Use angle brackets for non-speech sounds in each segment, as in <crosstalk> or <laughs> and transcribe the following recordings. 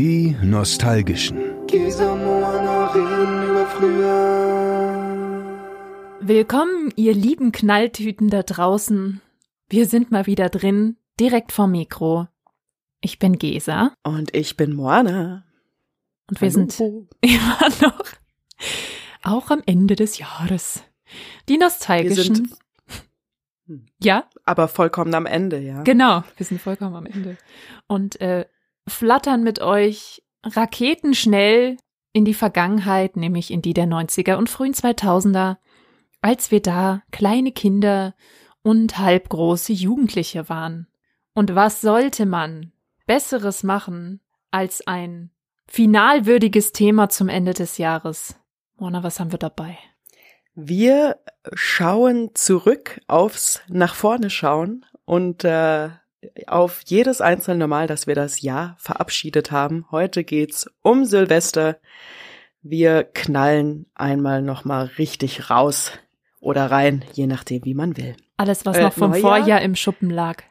Die Nostalgischen. Willkommen, ihr lieben Knalltüten da draußen. Wir sind mal wieder drin, direkt vom Mikro. Ich bin Gesa. Und ich bin Moana. Und wir Hallo. sind <laughs> immer noch auch am Ende des Jahres. Die nostalgischen. Ja? Aber vollkommen am Ende, ja. Genau, wir sind vollkommen am Ende. Und äh, flattern mit euch raketenschnell in die Vergangenheit, nämlich in die der 90er und frühen 2000er, als wir da kleine Kinder und halbgroße Jugendliche waren. Und was sollte man Besseres machen als ein finalwürdiges Thema zum Ende des Jahres? Mona, was haben wir dabei? Wir schauen zurück aufs nach vorne schauen und äh, auf jedes einzelne Mal, dass wir das Jahr verabschiedet haben. Heute geht's um Silvester. Wir knallen einmal nochmal richtig raus oder rein, je nachdem, wie man will. Alles, was äh, noch vom Neujahr? Vorjahr im Schuppen lag.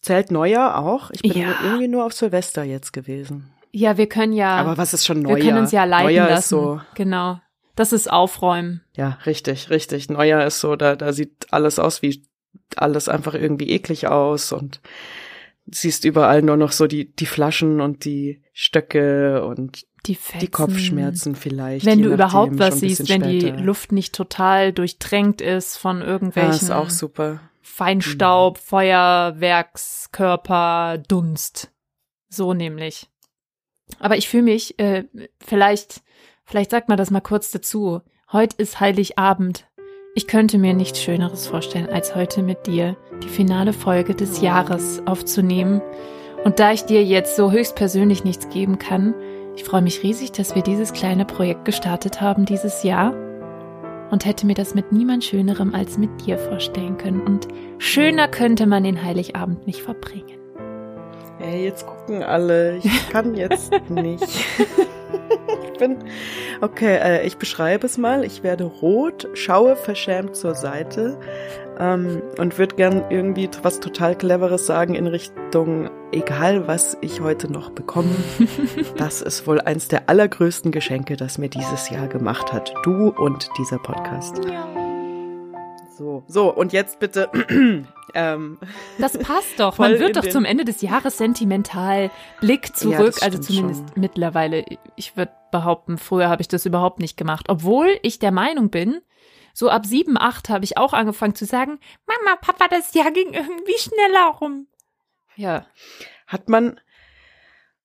Zählt Neujahr auch? Ich bin ja. irgendwie nur auf Silvester jetzt gewesen. Ja, wir können ja. Aber was ist schon Neujahr? Wir können uns ja leiten Neujahr lassen. Ist so, genau. Das ist Aufräumen. Ja, richtig, richtig. Neujahr ist so, da, da sieht alles aus wie alles einfach irgendwie eklig aus und siehst überall nur noch so die, die Flaschen und die Stöcke und die, die Kopfschmerzen vielleicht. Wenn du überhaupt was siehst, wenn die Luft nicht total durchtränkt ist von irgendwelchen. Ja, ist auch super. Feinstaub, mhm. Feuerwerkskörper, Dunst. So nämlich. Aber ich fühle mich, äh, vielleicht, vielleicht sagt man das mal kurz dazu. Heute ist Heiligabend. Ich könnte mir nichts Schöneres vorstellen, als heute mit dir die finale Folge des Jahres aufzunehmen. Und da ich dir jetzt so höchstpersönlich nichts geben kann, ich freue mich riesig, dass wir dieses kleine Projekt gestartet haben dieses Jahr und hätte mir das mit niemand Schönerem als mit dir vorstellen können. Und schöner könnte man den Heiligabend nicht verbringen. Ey, jetzt gucken alle. Ich kann jetzt <laughs> nicht. ich bin. Okay, äh, ich beschreibe es mal. Ich werde rot, schaue verschämt zur Seite ähm, und würde gern irgendwie was total Cleveres sagen in Richtung, egal was ich heute noch bekomme, <laughs> das ist wohl eins der allergrößten Geschenke, das mir dieses Jahr gemacht hat. Du und dieser Podcast. Ja. So, so, und jetzt bitte. <clears throat> ähm, das passt doch. Man wird doch zum Ende des Jahres sentimental. Blick zurück, ja, also zumindest schon. mittlerweile. Ich würde behaupten, früher habe ich das überhaupt nicht gemacht. Obwohl ich der Meinung bin, so ab sieben, acht habe ich auch angefangen zu sagen, Mama, Papa, das Jahr ging irgendwie schneller rum. Ja. Hat man,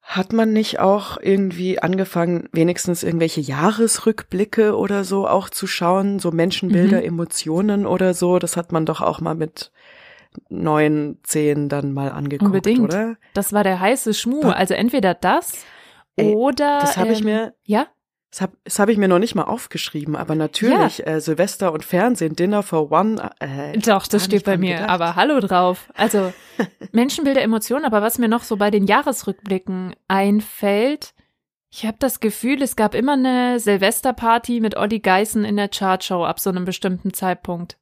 hat man nicht auch irgendwie angefangen, wenigstens irgendwelche Jahresrückblicke oder so auch zu schauen, so Menschenbilder, mhm. Emotionen oder so? Das hat man doch auch mal mit neun, zehn dann mal angeguckt, Unbedingt. oder? Das war der heiße Schmuh. Also entweder das Ey, oder. Das habe ähm, ich mir. Ja? Das habe hab ich mir noch nicht mal aufgeschrieben, aber natürlich ja. äh, Silvester und Fernsehen, Dinner for One. Äh, Doch, das steht bei mir, gedacht. aber hallo drauf. Also <laughs> Menschenbilder, Emotionen, aber was mir noch so bei den Jahresrückblicken einfällt, ich habe das Gefühl, es gab immer eine Silvesterparty mit Olli Geißen in der Chartshow ab so einem bestimmten Zeitpunkt.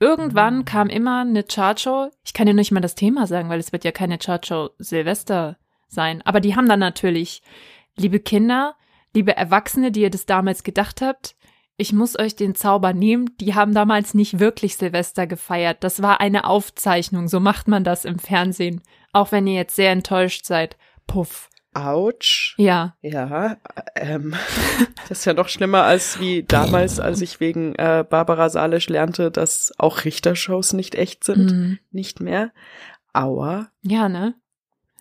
Irgendwann mhm. kam immer eine Chartshow. Ich kann dir nicht mal das Thema sagen, weil es wird ja keine Chartshow Silvester sein. Aber die haben dann natürlich, liebe Kinder, Liebe Erwachsene, die ihr das damals gedacht habt, ich muss euch den Zauber nehmen, die haben damals nicht wirklich Silvester gefeiert. Das war eine Aufzeichnung, so macht man das im Fernsehen. Auch wenn ihr jetzt sehr enttäuscht seid. Puff. Autsch. Ja. Ja, ähm, <laughs> das ist ja noch schlimmer als wie damals, als ich wegen äh, Barbara Salisch lernte, dass auch Richtershows nicht echt sind. Mhm. Nicht mehr. Aua. Ja, ne?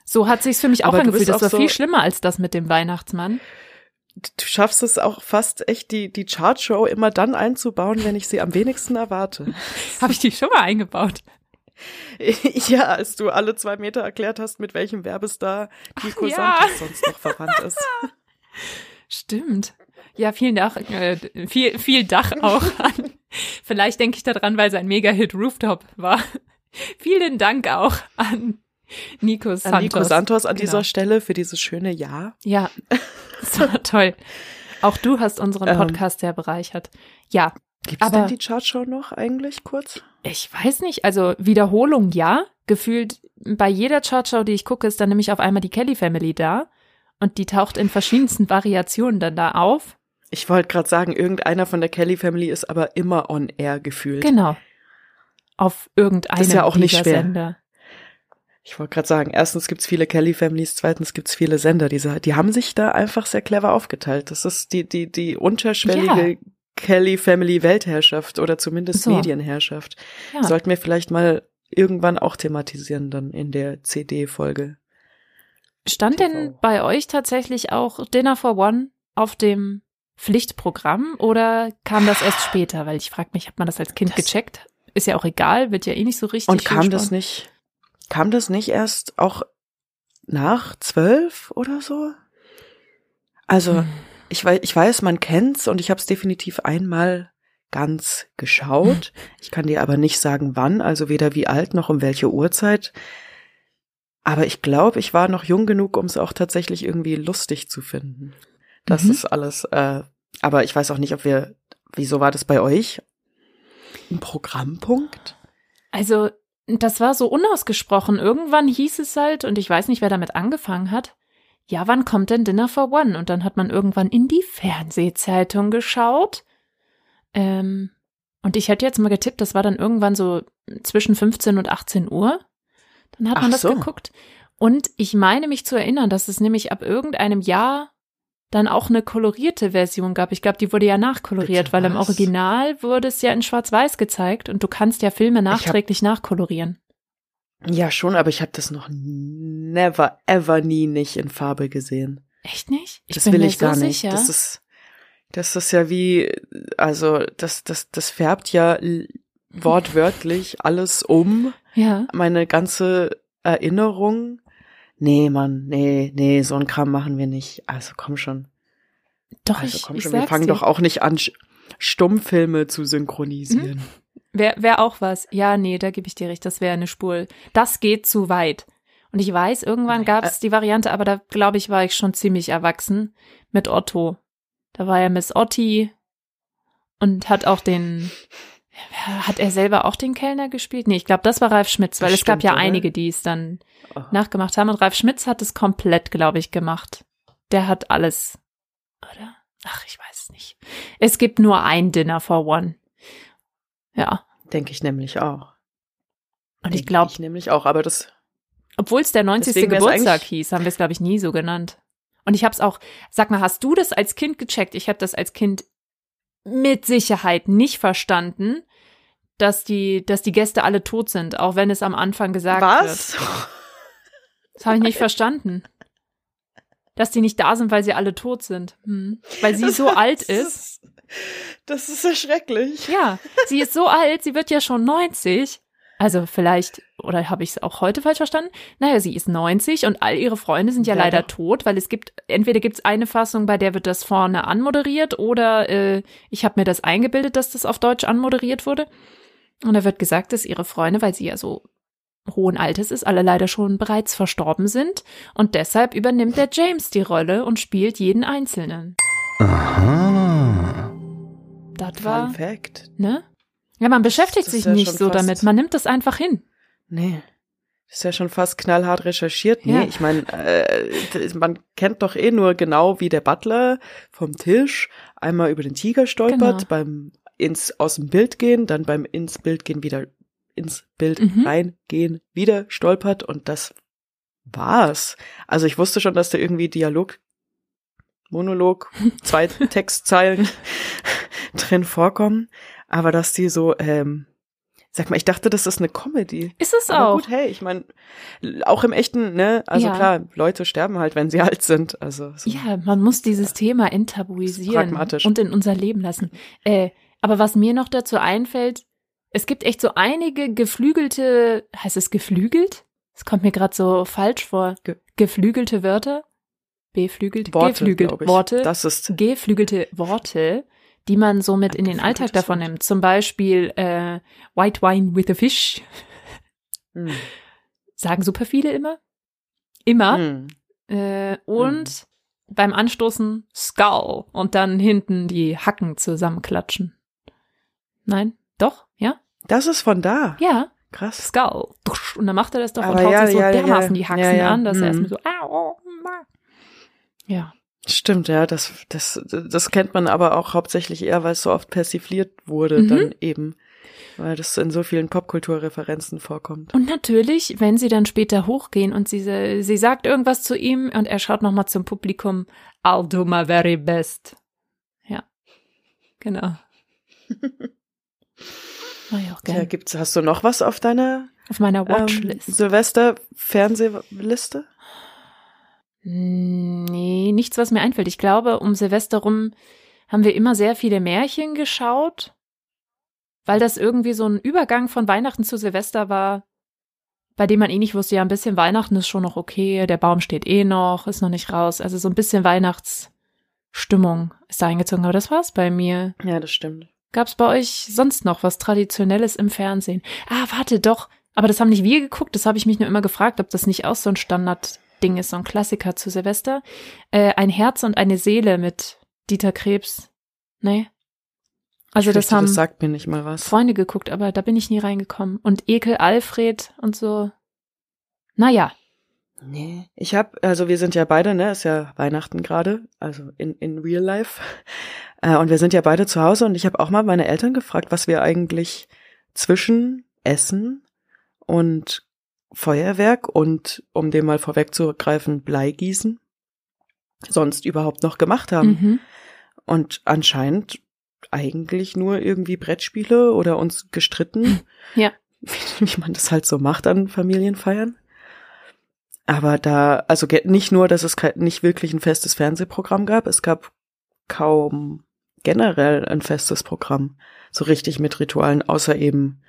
So hat sich's für mich auch angefühlt. Das war so viel schlimmer als das mit dem Weihnachtsmann du schaffst es auch fast echt, die, die Chartshow immer dann einzubauen, wenn ich sie am wenigsten erwarte. <laughs> Habe ich die schon mal eingebaut? <laughs> Ja, als du alle zwei Meter erklärt hast, mit welchem Werbestar Nico ja. Santos sonst noch verwandt ist. <laughs> Stimmt. Ja, vielen Dank, äh, viel, viel Dach auch an. Vielleicht denke ich daran, weil sein Mega-Hit Rooftop war. Vielen Dank auch an Nico Santos. An Nico Santos an genau. dieser Stelle für dieses schöne Jahr. Ja, <laughs> das war toll. Auch du hast unseren ähm. Podcast ähm, sehr bereichert. Ja. Gibt es denn die Chartshow noch eigentlich kurz? Ich weiß nicht. Also Wiederholung ja. Gefühlt bei jeder Chartshow, die ich gucke, ist dann nämlich auf einmal die Kelly Family da. Und die taucht in verschiedensten Variationen dann da auf. Ich wollte gerade sagen, irgendeiner von der Kelly Family ist aber immer on air gefühlt. Genau. Auf irgendeinem Das ist ja auch nicht schwer. Sender. Ich wollte gerade sagen, erstens gibt's viele Kelly Families, zweitens gibt's viele Sender, diese, die haben sich da einfach sehr clever aufgeteilt. Das ist die, die, die unterschwellige Kelly Family Weltherrschaft oder zumindest So. Medienherrschaft. Ja. Sollten wir vielleicht mal irgendwann auch thematisieren dann in der CD-Folge. Stand denn TV. bei euch tatsächlich auch Dinner for One auf dem Pflichtprogramm oder kam das erst später? Weil ich frage mich, hat man das als Kind Das- gecheckt? Ist ja auch egal, wird ja eh nicht so richtig. Und kam das nicht, kam das nicht erst auch nach zwölf oder so? Also, Hm. ich weiß, ich weiß, man kennt's und ich habe es definitiv einmal ganz geschaut. Ich kann dir aber nicht sagen, wann, also weder wie alt noch um welche Uhrzeit. Aber ich glaube, ich war noch jung genug, um es auch tatsächlich irgendwie lustig zu finden. Das Mhm. ist alles. Äh, aber ich weiß auch nicht, ob wir. Wieso war das bei euch? Ein Programmpunkt? Also, das war so unausgesprochen. Irgendwann hieß es halt, und ich weiß nicht, wer damit angefangen hat, ja, wann kommt denn Dinner for One? Und dann hat man irgendwann in die Fernsehzeitung geschaut. Ähm, und ich hätte jetzt mal getippt, das war dann irgendwann so zwischen 15 und 18 Uhr. Dann hat man Ach das so. geguckt. Und ich meine mich zu erinnern, dass es nämlich ab irgendeinem Jahr dann auch eine kolorierte Version gab. Ich glaube, die wurde ja nachkoloriert, Bitte weil im? Original wurde es ja in Schwarz-Weiß gezeigt und du kannst ja Filme nachträglich nachkolorieren. Ja, schon, aber ich habe das noch never, ever nie nicht in Farbe gesehen. Echt nicht? Ich das bin will mir ich gar so nicht. sicher. Das ist, das ist ja wie, also das, das, das färbt ja wortwörtlich alles um. ja. Meine ganze Erinnerung. Nee, Mann, nee, nee, so ein Kram machen wir nicht. Also komm schon. Doch, Also ich, komm ich schon, wir sag's fangen dir. doch auch nicht an, Stummfilme zu synchronisieren. Wäre wär auch was. Ja, nee, da gebe ich dir recht. Das wäre eine Spur. Das geht zu weit. Und ich weiß, irgendwann gab äh- es die Variante, aber da glaube ich, war ich schon ziemlich erwachsen mit Otto. Da war ja Miss Otti und hat auch den. Hat er selber auch den Kellner gespielt? Nee, ich glaube, das war Ralf Schmitz, weil Das es gab stimmt, ja oder? einige, die es dann Oh. nachgemacht haben. Und Ralf Schmitz hat es komplett, glaube ich, gemacht. Der hat alles. Oder? Ach, ich weiß es nicht. Es gibt nur ein Dinner for One. Ja. Denke ich nämlich auch. Und ich Denke glaube, Ich nämlich auch, aber das, obwohl es der 90. Deswegen wär's Geburtstag hieß, haben wir es, glaube ich, nie so genannt. Und ich habe es auch, sag mal, hast du das als Kind gecheckt? Ich habe das als Kind mit Sicherheit nicht verstanden, dass die, dass die Gäste alle tot sind, auch wenn es am Anfang gesagt wird. was? Das habe ich nicht verstanden. Dass die nicht da sind, weil sie alle tot sind. Hm. Weil sie so alt Das ist. Das ist ja schrecklich. Ja, sie ist so alt, sie wird ja schon 90. Also vielleicht, oder habe ich es auch heute falsch verstanden? Naja, sie ist 90 und all ihre Freunde sind ja, leider doch. tot, weil es gibt, entweder gibt es eine Fassung, bei der wird das vorne anmoderiert oder äh, ich habe mir das eingebildet, dass das auf Deutsch anmoderiert wurde. Und da wird gesagt, dass ihre Freunde, weil sie ja so hohen Alters ist, alle leider schon bereits verstorben sind. Und deshalb übernimmt der James die Rolle und spielt jeden Einzelnen. Aha. Das war, Fun Fact. ne? Ja, man beschäftigt sich ja nicht so damit. Man nimmt das einfach hin. Nee. Das ist ja schon fast knallhart recherchiert. Nee, Ja. ich meine, äh, man kennt doch eh nur genau, wie der Butler vom Tisch einmal über den Tiger stolpert, Genau. beim ins aus dem Bild gehen, dann beim ins Bild gehen wieder ins Bild Mhm. reingehen, wieder stolpert und das war's. Also ich wusste schon, dass da irgendwie Dialog, Monolog, zwei <laughs> Textzeilen <laughs> drin vorkommen, aber dass die so, ähm, sag mal, ich dachte, das ist eine Comedy. Ist es Aber auch. gut, hey, ich meine, auch im echten, ne, also Ja. klar, Leute sterben halt, wenn sie <laughs> alt sind. Also so. Ja, man muss dieses Thema enttabuisieren Pragmatisch. und in unser Leben lassen. Äh, aber was mir noch dazu einfällt, es gibt echt so einige geflügelte, heißt es geflügelt? Es kommt mir gerade so falsch vor. Ge- geflügelte Wörter? Beflügelt? Worte, geflügelt. Worte. Das ist geflügelte Worte, die man so mit in den Alltag davon nimmt. Zum Beispiel äh, White Wine with a Fish. hm. Sagen super viele immer. Immer. Hm. Äh, und beim Anstoßen Skull und dann hinten die Hacken zusammenklatschen. Nein? Doch? Ja? Das ist von da. Ja, Krass. Skull. Und dann macht er das doch Aber und haut ja, sich so ja, ja, dermaßen die Haxen ja, ja. an, dass er erstmal so, au, au. Ja. Stimmt, ja, das, das, das kennt man aber auch hauptsächlich eher, weil es so oft persifliert wurde, Mhm. dann eben. Weil das in so vielen Popkulturreferenzen vorkommt. Und natürlich, wenn sie dann später hochgehen und sie, sie sagt irgendwas zu ihm und er schaut nochmal zum Publikum, I'll do my very best. Ja. Genau. <laughs> Auch Ja, gerne. gibt's, hast du noch was auf deiner Auf meiner ähm, Watchlist. Silvester-Fernsehliste? Nee, nichts, was mir einfällt. Ich glaube, um Silvester rum haben wir immer sehr viele Märchen geschaut, weil das irgendwie so ein Übergang von Weihnachten zu Silvester war, bei dem man eh nicht wusste, ja, ein bisschen Weihnachten ist schon noch okay, der Baum steht eh noch, ist noch nicht raus. Also so ein bisschen Weihnachtsstimmung ist da eingezogen. Aber das war's bei mir. Ja, das stimmt. Gab's bei euch sonst noch was Traditionelles im Fernsehen? Ah, warte, doch. Aber das haben nicht wir geguckt. Das habe ich mich nur immer gefragt, ob das nicht auch so ein Standardding ist, so ein Klassiker zu Silvester. Äh, ein Herz und eine Seele mit Dieter Krebs. Nee. Also Ich das fürchte, haben Das sagt mir nicht mal was. Freunde geguckt, aber da bin ich nie reingekommen. Und Ekel Alfred und so. Naja. Nee. Ich hab, also wir sind ja beide, ne, ist ja Weihnachten gerade, also in, in real life. <laughs> Äh, und wir sind ja beide zu Hause und ich habe auch mal meine Eltern gefragt, was wir eigentlich zwischen Essen und Feuerwerk und, um dem mal vorwegzugreifen, Bleigießen sonst überhaupt noch gemacht haben. Mhm. Und anscheinend eigentlich nur irgendwie Brettspiele oder uns gestritten. <laughs> Ja. Wie, <laughs> wie man das halt so macht an Familienfeiern. Aber da, also nicht nur, dass es nicht wirklich ein festes Fernsehprogramm gab, es gab kaum generell ein festes Programm, so richtig mit Ritualen, außer eben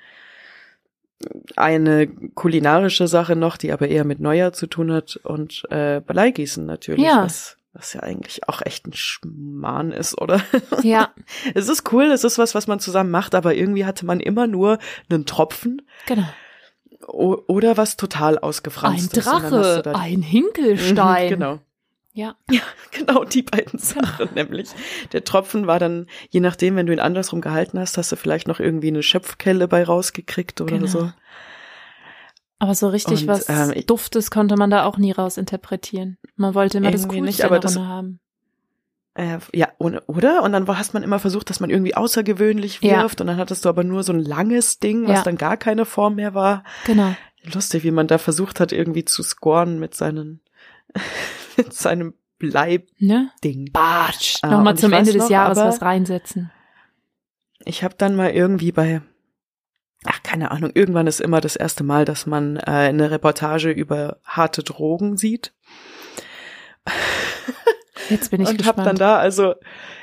eine kulinarische Sache noch, die aber eher mit Neujahr zu tun hat und äh, Bleigießen natürlich, Ja. was, was ja eigentlich auch echt ein Schmarrn ist, oder? <laughs> Ja, Es ist cool, es ist was, was man zusammen macht, aber irgendwie hatte man immer nur einen Tropfen genau. o- oder was total Ein ausgefranst ist. Du Drache, ein Hinkelstein. Mhm, <laughs> Genau. Ja. <laughs> Genau, die beiden Sachen nämlich. Der Tropfen war dann, je nachdem, wenn du ihn andersrum gehalten hast, hast du vielleicht noch irgendwie eine Schöpfkelle bei rausgekriegt oder Genau. so. Aber so richtig Und, was ähm, Duftes konnte man da auch nie rausinterpretieren. Man wollte immer das Coolste nicht, aber das- haben. Äh, ja, ohne, oder? Und dann hast man immer versucht, dass man irgendwie außergewöhnlich Ja. wirft und dann hattest du aber nur so ein langes Ding, was Ja. dann gar keine Form mehr war. Genau. Lustig, wie man da versucht hat, irgendwie zu scoren mit seinen, <laughs> mit seinem Bleibding. Ne? Batsch. Ah, Nochmal und ich zum Ende des noch, Jahres was reinsetzen. Ich habe dann mal irgendwie bei, ach keine Ahnung, irgendwann ist immer das erste Mal, dass man äh, eine Reportage über harte Drogen sieht. Jetzt bin ich <laughs> und habe gespannt. dann da also,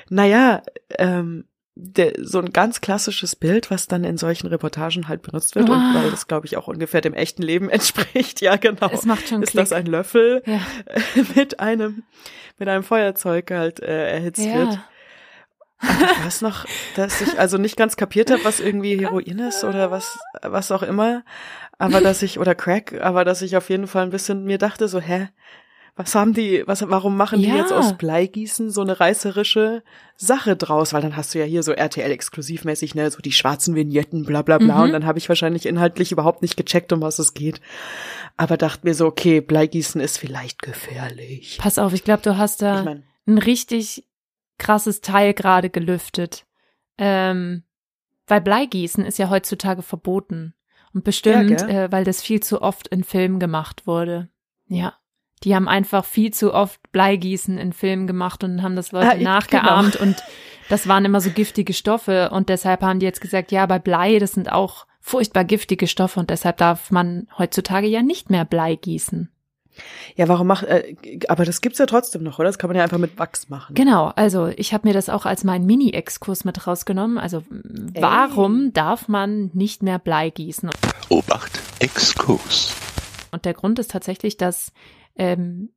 naja, ähm, der, so ein ganz klassisches Bild, was dann in solchen Reportagen halt benutzt wird Ah. und weil das glaube ich auch ungefähr dem echten Leben <laughs> entspricht, ja genau. es macht schon ist Klick. das ein Löffel ja. <laughs> mit einem mit einem Feuerzeug halt äh, erhitzt wird. ja. Ich weiß noch, dass ich also nicht ganz kapiert habe, was irgendwie Heroin ist oder was, was auch immer. Aber dass ich, oder Crack, aber dass ich auf jeden Fall ein bisschen mir dachte, so, hä? Was haben die, was, warum machen die Ja. jetzt aus Bleigießen so eine reißerische Sache draus? Weil dann hast du ja hier so RTL-exklusivmäßig, ne, so die schwarzen Vignetten, bla bla bla. Mhm. Und dann habe ich wahrscheinlich inhaltlich überhaupt nicht gecheckt, um was es geht. Aber dachte mir so, okay, Bleigießen ist vielleicht gefährlich. Pass auf, ich glaube, du hast da Ich mein, ein richtig krasses Teil gerade gelüftet. Ähm, weil Bleigießen ist ja heutzutage verboten. Und bestimmt, Ja, äh, weil das viel zu oft in Filmen gemacht wurde. Ja. Die haben einfach viel zu oft Bleigießen in Filmen gemacht und haben das Leute Ah, nachgeahmt und das waren immer so giftige Stoffe und deshalb haben die jetzt gesagt, ja, bei Blei, das sind auch furchtbar giftige Stoffe und deshalb darf man heutzutage ja nicht mehr Blei gießen. ja, warum macht, äh, aber das gibt's ja trotzdem noch, oder? Das kann man ja einfach mit Wachs machen. Genau, also ich habe mir das auch als meinen Mini-Exkurs mit rausgenommen. Also warum darf man nicht mehr Blei gießen? Obacht, Exkurs. Und der Grund ist tatsächlich, dass ähm,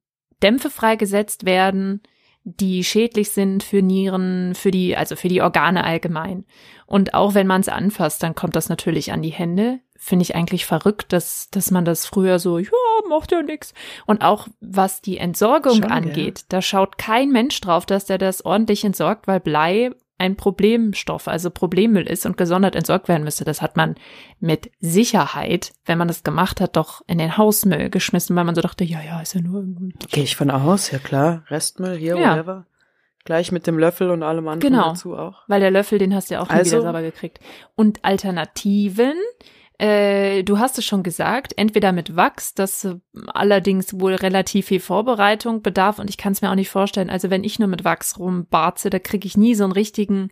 Dämpfe freigesetzt werden, die schädlich sind für Nieren, für die, also für die Organe allgemein. Und auch wenn man es anfasst, dann kommt das natürlich an die Hände. Finde ich eigentlich verrückt, dass, dass man das früher so, ja, macht ja nix. Und auch was die Entsorgung Schon, angeht, da schaut kein Mensch drauf, dass der das ordentlich entsorgt, weil Blei ein Problemstoff, also Problemmüll ist und gesondert entsorgt werden müsste. Das hat man mit Sicherheit, wenn man das gemacht hat, doch in den Hausmüll geschmissen, weil man so dachte, ja, ja, ist ja nur irgendwie. Gehe ich von aus, ja klar. Restmüll hier, Ja. whatever. Gleich mit dem Löffel und allem anderen Genau. dazu auch. Weil der Löffel, den hast du ja auch nie Also- wieder sauber gekriegt. Und Alternativen, äh, du hast es schon gesagt, entweder mit Wachs, das äh, allerdings wohl relativ viel Vorbereitung bedarf und ich kann es mir auch nicht vorstellen. Also wenn ich nur mit Wachs rumbarze, da kriege ich nie so einen richtigen.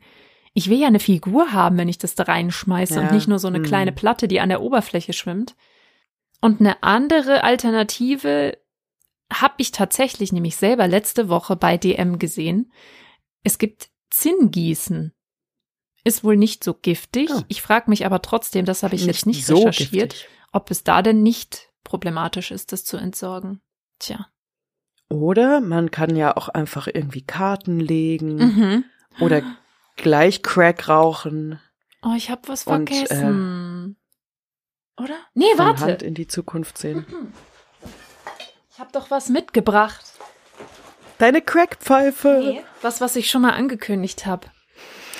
Ich will ja eine Figur haben, wenn ich das da reinschmeiße und Ja, nicht nur so eine hm. kleine Platte, die an der Oberfläche schwimmt. Und eine andere Alternative habe ich tatsächlich nämlich selber letzte Woche bei DM gesehen. Es gibt Zinngießen. Ist wohl nicht so giftig. Oh. Ich frage mich aber trotzdem, das habe ich jetzt nicht so recherchiert, giftig. ob es da denn nicht problematisch ist, das zu entsorgen. Tja. Oder man kann ja auch einfach irgendwie Karten legen Mhm. oder gleich Crack rauchen. Oh, ich habe was Und, äh, vergessen. Oder? Nee, Von warte. Hand in die Zukunft sehen. Ich habe doch was mitgebracht. Deine Crackpfeife. Was, was ich schon mal angekündigt habe.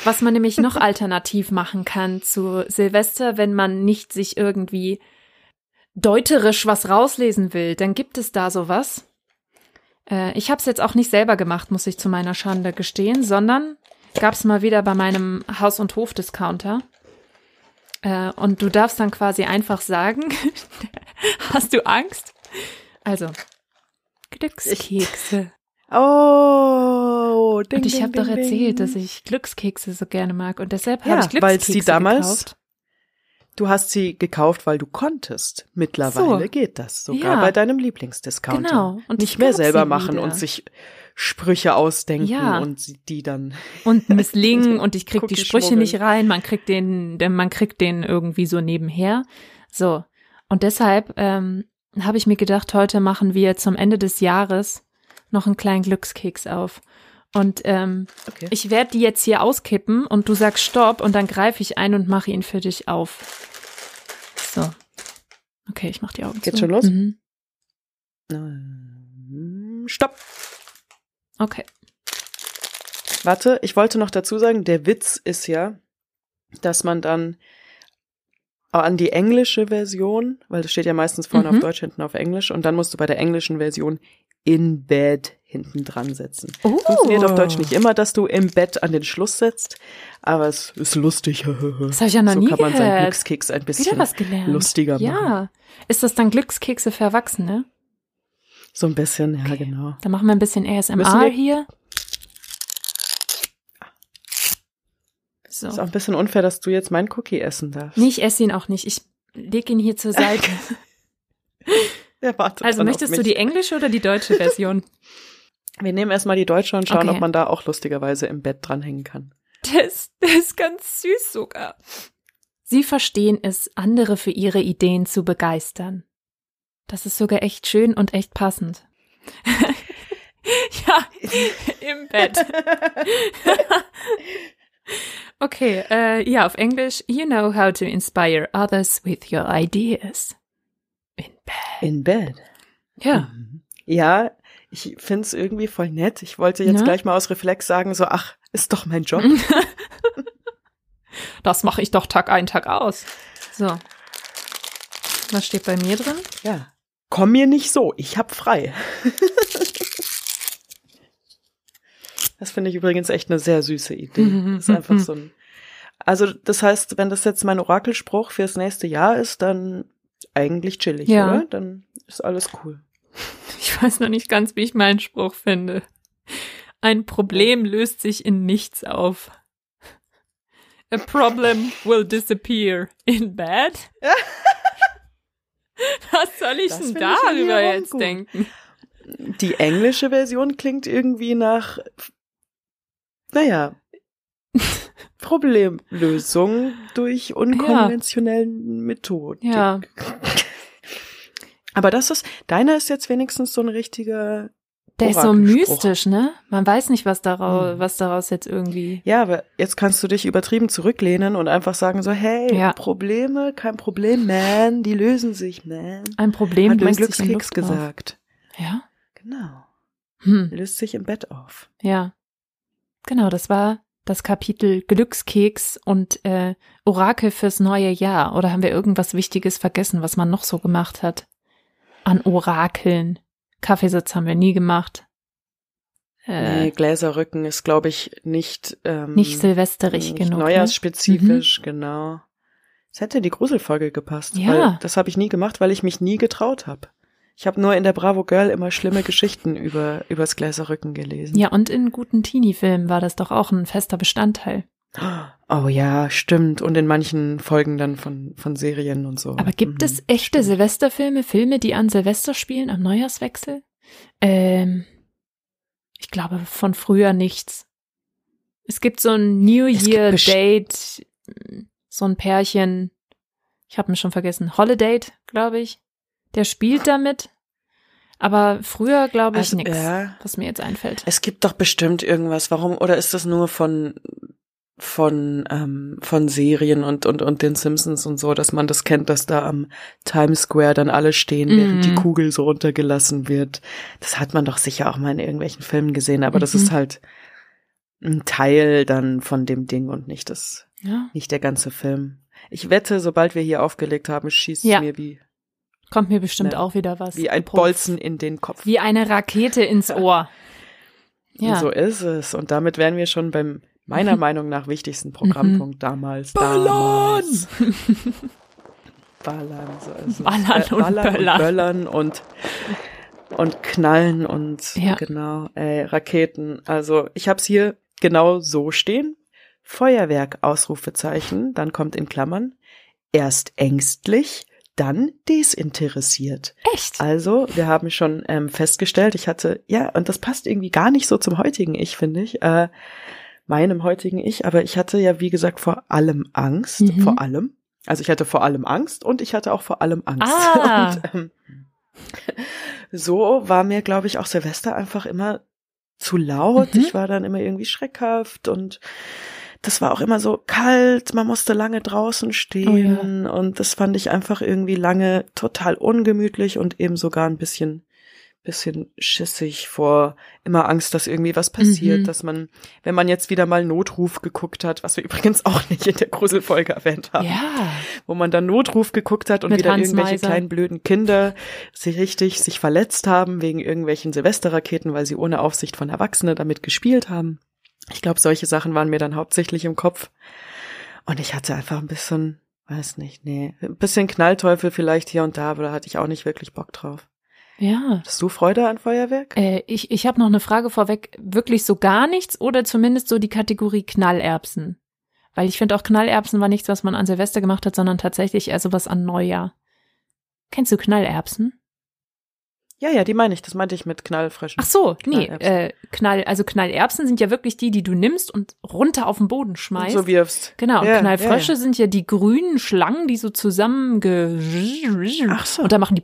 Was man nämlich noch <laughs> alternativ machen kann zu Silvester, wenn man nicht sich irgendwie deuterisch was rauslesen will, dann gibt es da sowas. Äh, ich habe es jetzt auch nicht selber gemacht, muss ich zu meiner Schande gestehen, sondern gab es mal wieder bei meinem Haus- und Hofdiscounter. Äh, und du darfst dann quasi einfach sagen, <laughs> hast du Angst? Also, Glückskekse. Oh, ding, Und ich habe doch erzählt, dass ich Glückskekse so gerne mag und deshalb Ja, habe ich weil Glückskekse sie damals gekauft. Du hast sie gekauft, weil du konntest. Mittlerweile So. geht das. Sogar Ja. bei deinem Lieblingsdiscounter. Genau. Und Nicht mehr selber machen wieder. und sich Sprüche ausdenken Ja. und die dann. und <laughs> misslingen und ich krieg die Sprüche schmuggeln. nicht rein, man kriegt den, denn man kriegt den irgendwie so nebenher. So. Und deshalb ähm, habe ich mir gedacht, heute machen wir zum Ende des Jahres noch einen kleinen Glückskeks auf. Und ähm, Okay. ich werde die jetzt hier auskippen und du sagst Stopp und dann greife ich ein und mache ihn für dich auf. So. Okay, ich mache die Augen Geht's zu. schon los? Mhm. Ähm, Stopp. Okay. Warte, ich wollte noch dazu sagen, der Witz ist ja, dass man dann an die englische Version, weil das steht ja meistens vorne Mhm. auf Deutsch, hinten auf Englisch, und dann musst du bei der englischen Version in bed hinten dran setzen. Oh. Funktioniert auf Deutsch nicht immer, dass du im Bett an den Schluss setzt, aber es ist lustig. <laughs> Das habe ich ja noch so nie kann man seinen gehört. Glückskeks ein bisschen Wieder was gelernt. lustiger machen. Ja. Ist das dann Glückskekse für Erwachsene? So ein bisschen, ja, genau. Dann machen wir ein bisschen ASMR hier. So. Ist auch ein bisschen unfair, dass du jetzt meinen Cookie essen darfst. Nee, ich esse ihn auch nicht. Ich leg ihn hier zur Seite. <laughs> Also möchtest du die englische oder die deutsche Version? <laughs> Wir nehmen erstmal die deutsche und schauen, Okay. ob man da auch lustigerweise im Bett dranhängen kann. Das, das ist ganz süß sogar. Sie verstehen es, andere für ihre Ideen zu begeistern. Das ist sogar echt schön und echt passend. <laughs> ja, im Bett. <laughs> okay, äh, ja, auf Englisch. You know how to inspire others with your ideas. In Bed. In Bed. Ja. Mhm. Ja, ich find's irgendwie voll nett. Ich wollte jetzt Ne? gleich mal aus Reflex sagen, so, ach, ist doch mein Job. <laughs> Das mache ich doch Tag ein, Tag aus. So. Was steht bei mir drin? ja. Komm mir nicht so, ich hab frei. <laughs> das finde ich übrigens echt eine sehr süße Idee. Mhm, Das ist einfach mhm. so ein. Also, das heißt, wenn das jetzt mein Orakelspruch fürs nächste Jahr ist, dann eigentlich chillig, Ja. oder? Dann ist alles cool. Ich weiß noch nicht ganz, wie ich meinen Spruch finde. Ein Problem löst sich in nichts auf. A problem will disappear in bed. <laughs> Was soll ich Das denn darüber jetzt gut. denken? Die englische Version klingt irgendwie nach, naja, <laughs> Problemlösung durch unkonventionellen Methoden. Ja. <laughs> Aber das ist, deiner ist jetzt wenigstens so ein richtiger, Der ist so mystisch, ne? Man weiß nicht, was daraus, Hm. was daraus jetzt irgendwie. ja, aber jetzt kannst du dich übertrieben zurücklehnen und einfach sagen so, hey, Ja. Probleme, kein Problem, man, die lösen sich, man. Ein Problem Hat mein löst sich in Glückskeks Luft auf. gesagt. Ja. Genau. Hm. Löst sich im Bett auf. Ja. Genau, das war das Kapitel Glückskeks und äh, Orakel fürs neue Jahr. Oder haben wir irgendwas Wichtiges vergessen, was man noch so gemacht hat? An Orakeln. Kaffeesitz haben wir nie gemacht. Äh, nee, Gläserrücken ist, glaube ich, nicht ähm, nicht silvesterig nicht genug. Neujahrsspezifisch, ne? genau. Es hätte in die Gruselfolge gepasst. Ja. Weil das habe ich nie gemacht, weil ich mich nie getraut habe. Ich habe nur in der Bravo Girl immer schlimme Geschichten über übers Gläserrücken gelesen. Ja, und in guten Teenie-Filmen war das doch auch ein fester Bestandteil. Oh ja, stimmt. Und in manchen Folgen dann von, von Serien und so. Aber gibt mhm, es echte stimmt. Silvesterfilme, Filme, die an Silvester spielen, am Neujahrswechsel? Ähm, ich glaube von früher nichts. Es gibt so ein New Year Date, so ein Pärchen. Ich habe mir schon vergessen. Holiday, glaube ich. Der spielt damit. Aber früher glaube ich also, nichts, ja, was mir jetzt einfällt. Es gibt doch bestimmt irgendwas. Warum? Oder ist das nur von von ähm, von Serien und und und den Simpsons und so, dass man das kennt, dass da am Times Square dann alle stehen, mm. während die mhm. Kugel so runtergelassen wird. Das hat man doch sicher auch mal in irgendwelchen Filmen gesehen, aber mm das ist mhm. halt ein Teil dann von dem Ding und nicht das, ja. nicht der ganze Film. Ich wette, sobald wir hier aufgelegt haben, schießt ja. mir wie kommt mir bestimmt ne, auch wieder was. Wie ein Bolzen in den Kopf. Wie eine Rakete ins Ohr. Ja. so ist es. Und damit wären wir schon beim meiner Meinung nach wichtigsten Programmpunkt mhm. damals. Ballern! Damals. <laughs> Ballern, so ist es. Ballern, äh, und, Ballern und Böllern und und Knallen und ja. genau, äh, Raketen. Also ich habe es hier genau so stehen. Feuerwerk, Ausrufezeichen, dann kommt in Klammern, erst ängstlich, dann desinteressiert. Echt? Also, wir haben schon ähm, festgestellt, ich hatte, ja, und das passt irgendwie gar nicht so zum heutigen Ich, finde ich, äh, meinem heutigen Ich, aber ich hatte ja, wie gesagt, vor allem Angst, mhm. vor allem. Also ich hatte vor allem Angst und ich hatte auch vor allem Angst. Ah. <laughs> Und, ähm, so war mir, glaube ich, auch Silvester einfach immer zu laut. Mhm. Ich war dann immer irgendwie schreckhaft und das war auch immer so kalt, man musste lange draußen stehen oh ja. und das fand ich einfach irgendwie lange total ungemütlich und eben sogar ein bisschen bisschen schissig vor immer Angst, dass irgendwie was passiert, mhm. dass man, wenn man jetzt wieder mal Notruf geguckt hat, was wir <laughs> übrigens auch nicht in der Gruselfolge erwähnt haben, ja. wo man dann Notruf geguckt hat und Mit wieder Hans irgendwelche Meiser. kleinen blöden Kinder sich richtig sich verletzt haben wegen irgendwelchen Silvesterraketen, weil sie ohne Aufsicht von Erwachsenen damit gespielt haben. Ich glaube, solche Sachen waren mir dann hauptsächlich im Kopf. Und ich hatte einfach ein bisschen, weiß nicht, nee, ein bisschen Knallteufel vielleicht hier und da, aber da hatte ich auch nicht wirklich Bock drauf. Ja. Hast du Freude an Feuerwerk? Äh, ich ich habe noch eine Frage vorweg. Wirklich so gar nichts oder zumindest so die Kategorie Knallerbsen? Weil ich finde auch Knallerbsen war nichts, was man an Silvester gemacht hat, sondern tatsächlich eher sowas an Neujahr. Kennst du Knallerbsen? Ja, ja, die meine ich. Das meinte ich mit Knallfrischen. Ach so, nee, äh, Knall, also Knallerbsen sind ja wirklich die, die du nimmst und runter auf den Boden schmeißt. Und so wirfst. Genau, ja, Knallfrösche ja, ja. sind ja die grünen Schlangen, die so zusammen Ach so. Und da machen die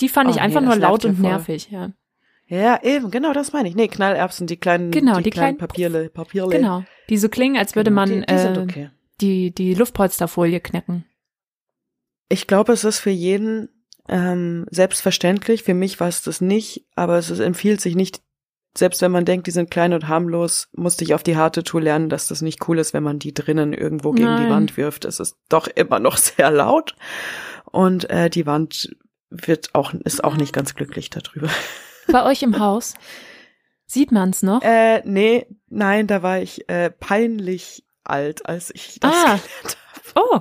Die fand oh, ich einfach nee, nur laut und nervig, ja. Ja, eben, genau, das meine ich. Nee, Knallerbsen, die kleinen, genau, die, die kleinen, kleinen Papierle, Papierle. Genau, die so klingen, als würde genau, man die, die, äh, okay. die, die Luftpolsterfolie knacken. Ich glaube, es ist für jeden ähm, selbstverständlich. Für mich war es das nicht, aber es empfiehlt sich nicht, selbst wenn man denkt, die sind klein und harmlos, musste ich auf die harte Tour lernen, dass das nicht cool ist, wenn man die drinnen irgendwo gegen Nein. die Wand wirft. Es ist doch immer noch <laughs> sehr laut und äh, die Wand wird auch ist auch nicht ganz glücklich darüber. <laughs> Bei euch im Haus sieht man's noch? Äh, nee, nein, da war ich äh, peinlich alt, als ich das ah. gelernt habe. Oh,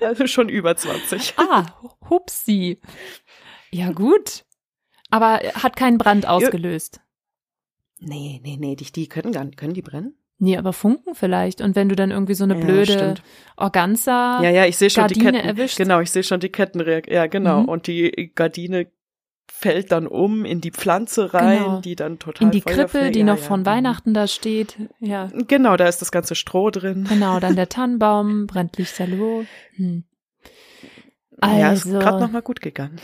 <laughs> also schon über 20. Ah, hupsi. Ja, gut. Aber hat keinen Brand ausgelöst. Nee, nee, nee, die, die können gar nicht, können die brennen? Nee, aber Funken vielleicht. Und wenn du dann irgendwie so eine blöde ja, Organza ja, ja, ich sehe schon Gardine die Ketten, erwischt. Genau, ich sehe schon die Kettenreaktion. Ja, genau. Mhm. Und die Gardine fällt dann um in die Pflanze rein, Genau. die dann total In die Feuer Krippe, fängt. die ja, noch ja. von mhm. Weihnachten da steht. Ja, Genau, da ist das ganze Stroh drin. genau. Dann der <laughs> Tannenbaum, brennt Lichterloh. Hm. ja, ist Also, gerade noch mal gut gegangen.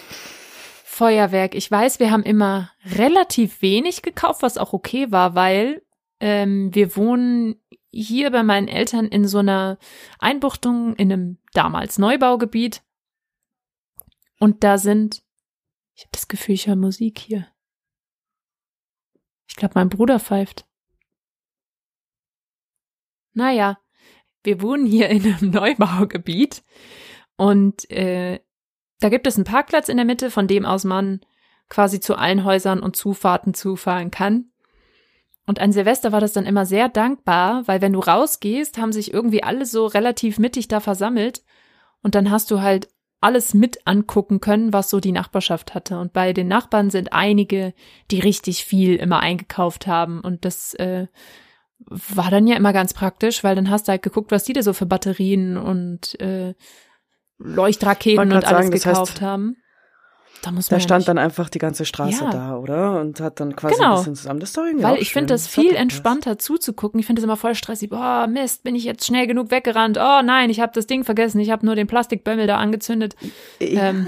Feuerwerk. Ich weiß, wir haben immer relativ wenig gekauft, was auch okay war, weil ähm, wir wohnen hier bei meinen Eltern in so einer Einbuchtung in einem damals Neubaugebiet. Und da sind, ich habe das Gefühl, ich höre Musik hier. Ich glaube, mein Bruder pfeift. naja, wir wohnen hier in einem <laughs> Neubaugebiet und äh, da gibt es einen Parkplatz in der Mitte, von dem aus man quasi zu allen Häusern und Zufahrten zufahren kann. Und an Silvester war das dann immer sehr dankbar, weil wenn du rausgehst, haben sich irgendwie alle so relativ mittig da versammelt und dann hast du halt alles mit angucken können, was so die Nachbarschaft hatte. Und bei den Nachbarn sind einige, die richtig viel immer eingekauft haben. Und das äh, war dann ja immer ganz praktisch, weil dann hast du halt geguckt, was die da so für Batterien und äh, Leuchtraketen und alles sagen, gekauft heißt, haben. Da, muss man da ja stand nicht. dann einfach die ganze Straße ja. da, oder? Und hat dann quasi genau. ein bisschen zusammen. Das irgendwie Weil ich finde das viel entspannter das. zuzugucken. Ich finde es immer voll stressig. Boah, Mist, bin ich jetzt schnell genug weggerannt? Oh nein, ich habe das Ding vergessen. Ich habe nur den Plastikbömmel da angezündet. Ja. Ähm,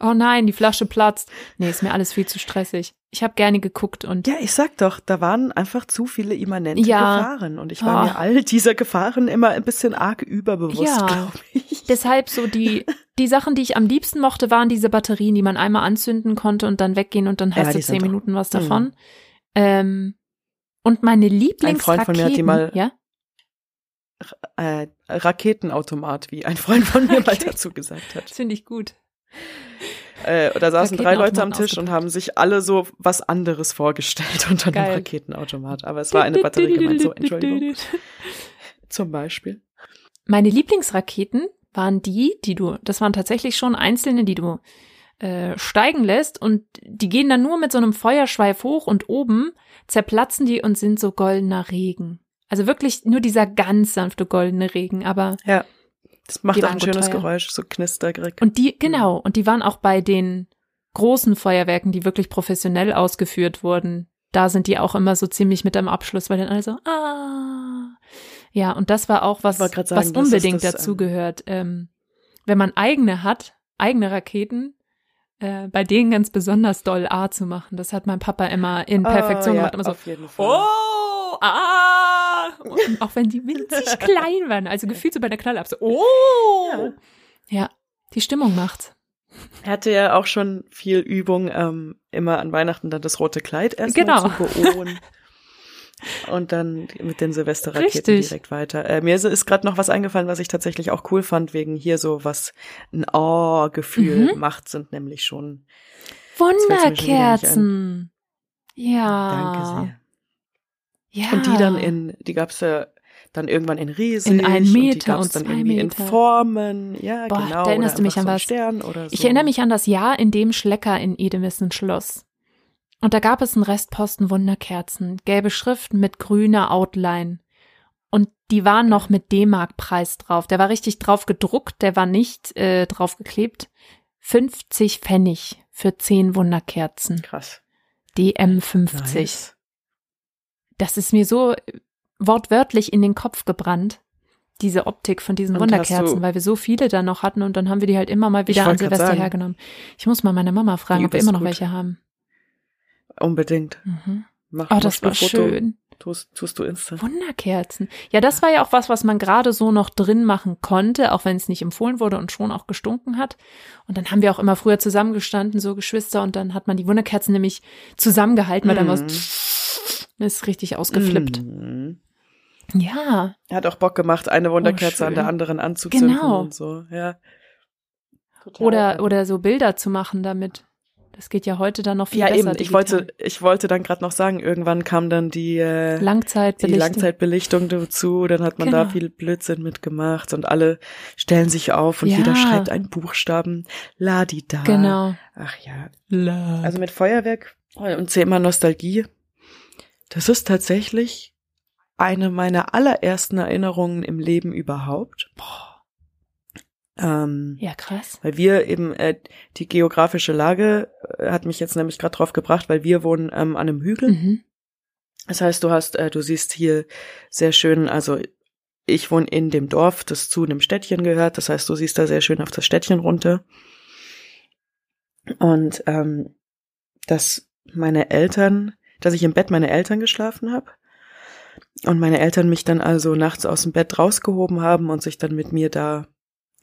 oh nein, die Flasche platzt. Nee, ist mir alles viel zu stressig. Ich habe gerne geguckt und. Ja, ich sag doch, da waren einfach zu viele immanente ja. Gefahren. Und ich war oh. mir all dieser Gefahren immer ein bisschen arg überbewusst, ja. glaube ich. Deshalb so die, <laughs> die Sachen, die ich am liebsten mochte, waren diese Batterien, die man einmal anzünden konnte und dann weggehen und dann hast ja, du zehn Minuten was davon. Mhm. Ähm, und meine Lieblingsraketen. Ein Freund von mir hat die mal. Ja? Äh, Raketenautomat, wie ein Freund von mir mal <laughs> dazu gesagt hat. Finde ich gut. Äh, da saßen drei Leute am Tisch und haben sich alle so was anderes vorgestellt unter Geil. dem Raketenautomat. Aber es war eine Batterie gemeint. So, <laughs> Entschuldigung. Zum Beispiel. Meine Lieblingsraketen waren die, die du, das waren tatsächlich schon einzelne, die du äh, steigen lässt und die gehen dann nur mit so einem Feuerschweif hoch und oben zerplatzen die und sind so goldener Regen. Also wirklich nur dieser ganz sanfte goldene Regen, aber ja. Das macht auch ein schönes teuer. Geräusch, so knistergrig. Und die, genau, und die waren auch bei den großen Feuerwerken, die wirklich professionell ausgeführt wurden. Da sind die auch immer so ziemlich mit am Abschluss, weil dann alle so, ah. Ja, und das war auch was, sagen, was unbedingt das, dazu gehört. Ähm, wenn man eigene hat, eigene Raketen, äh, bei denen ganz besonders doll A zu machen. Das hat mein Papa immer in ah, Perfektion oh, ja, gemacht. Immer so, oh, ah, und auch wenn die winzig <laughs> klein waren, also gefühlt so bei der Knalle ab, so, oh! Ja. ja, die Stimmung macht's. Er hatte ja auch schon viel Übung, ähm, immer an Weihnachten dann das rote Kleid erstmal genau. zu beohren. Und dann mit den Silvesterraketen Richtig. direkt weiter. Äh, mir ist gerade noch was eingefallen, was ich tatsächlich auch cool fand, wegen hier so was ein Oh-Gefühl mhm. macht, sind nämlich schon Wunderkerzen. Ja. Danke sehr. Ja. Und die dann in, die gab's ja dann irgendwann in riesig in einen Meter und, die und dann irgendwie Meter. in Formen, ja Boah, genau. Da erinnerst du mich an was? Stern oder so. Ich erinnere mich an das Jahr, in dem Schlecker in Edemissen schloss. Und da gab es einen Restposten Wunderkerzen, gelbe Schrift mit grüner Outline. Und die waren noch mit D-Mark-Preis drauf. Der war richtig drauf gedruckt, der war nicht äh, drauf geklebt. 50 Pfennig für 10 Wunderkerzen. Krass. DM50. Nice das ist mir so wortwörtlich in den Kopf gebrannt, diese Optik von diesen und Wunderkerzen, weil wir so viele da noch hatten und dann haben wir die halt immer mal wieder an Silvester sagen, hergenommen. Ich muss mal meine Mama fragen, ob wir immer noch gut. welche haben. Unbedingt. Mhm. Mach, oh, das war schön. Tust, tust du instant. Wunderkerzen. Ja, das war ja auch was, was man gerade so noch drin machen konnte, auch wenn es nicht empfohlen wurde und schon auch gestunken hat. Und dann haben wir auch immer früher zusammengestanden, so Geschwister, und dann hat man die Wunderkerzen nämlich zusammengehalten, weil mm. dann war ist richtig ausgeflippt. Mhm. Ja. Hat auch Bock gemacht, eine Wunderkerze oh, an der anderen anzuzünden genau. und so, ja. Total oder, oder so Bilder zu machen damit. Das geht ja heute dann noch viel ja, besser. Ja, eben. Ich wollte, ich wollte dann gerade noch sagen, irgendwann kam dann die, äh, Langzeitbelichtung. die Langzeitbelichtung dazu. Dann hat man genau. da viel Blödsinn mitgemacht und alle stellen sich auf und ja. jeder schreibt einen Buchstaben. Ladi da. Genau. Ach ja. La. Also mit Feuerwerk und Thema Nostalgie das ist tatsächlich eine meiner allerersten Erinnerungen im Leben überhaupt. Boah. Ähm, ja, krass. Weil wir eben, äh, die geografische Lage äh, hat mich jetzt nämlich gerade drauf gebracht, weil wir wohnen ähm, an einem Hügel. Mhm. Das heißt, du hast, äh, du siehst hier sehr schön, also ich wohne in dem Dorf, das zu einem Städtchen gehört. Das heißt, du siehst da sehr schön auf das Städtchen runter. Und ähm, dass meine Eltern dass ich im Bett meine Eltern geschlafen habe und meine Eltern mich dann also nachts aus dem Bett rausgehoben haben und sich dann mit mir da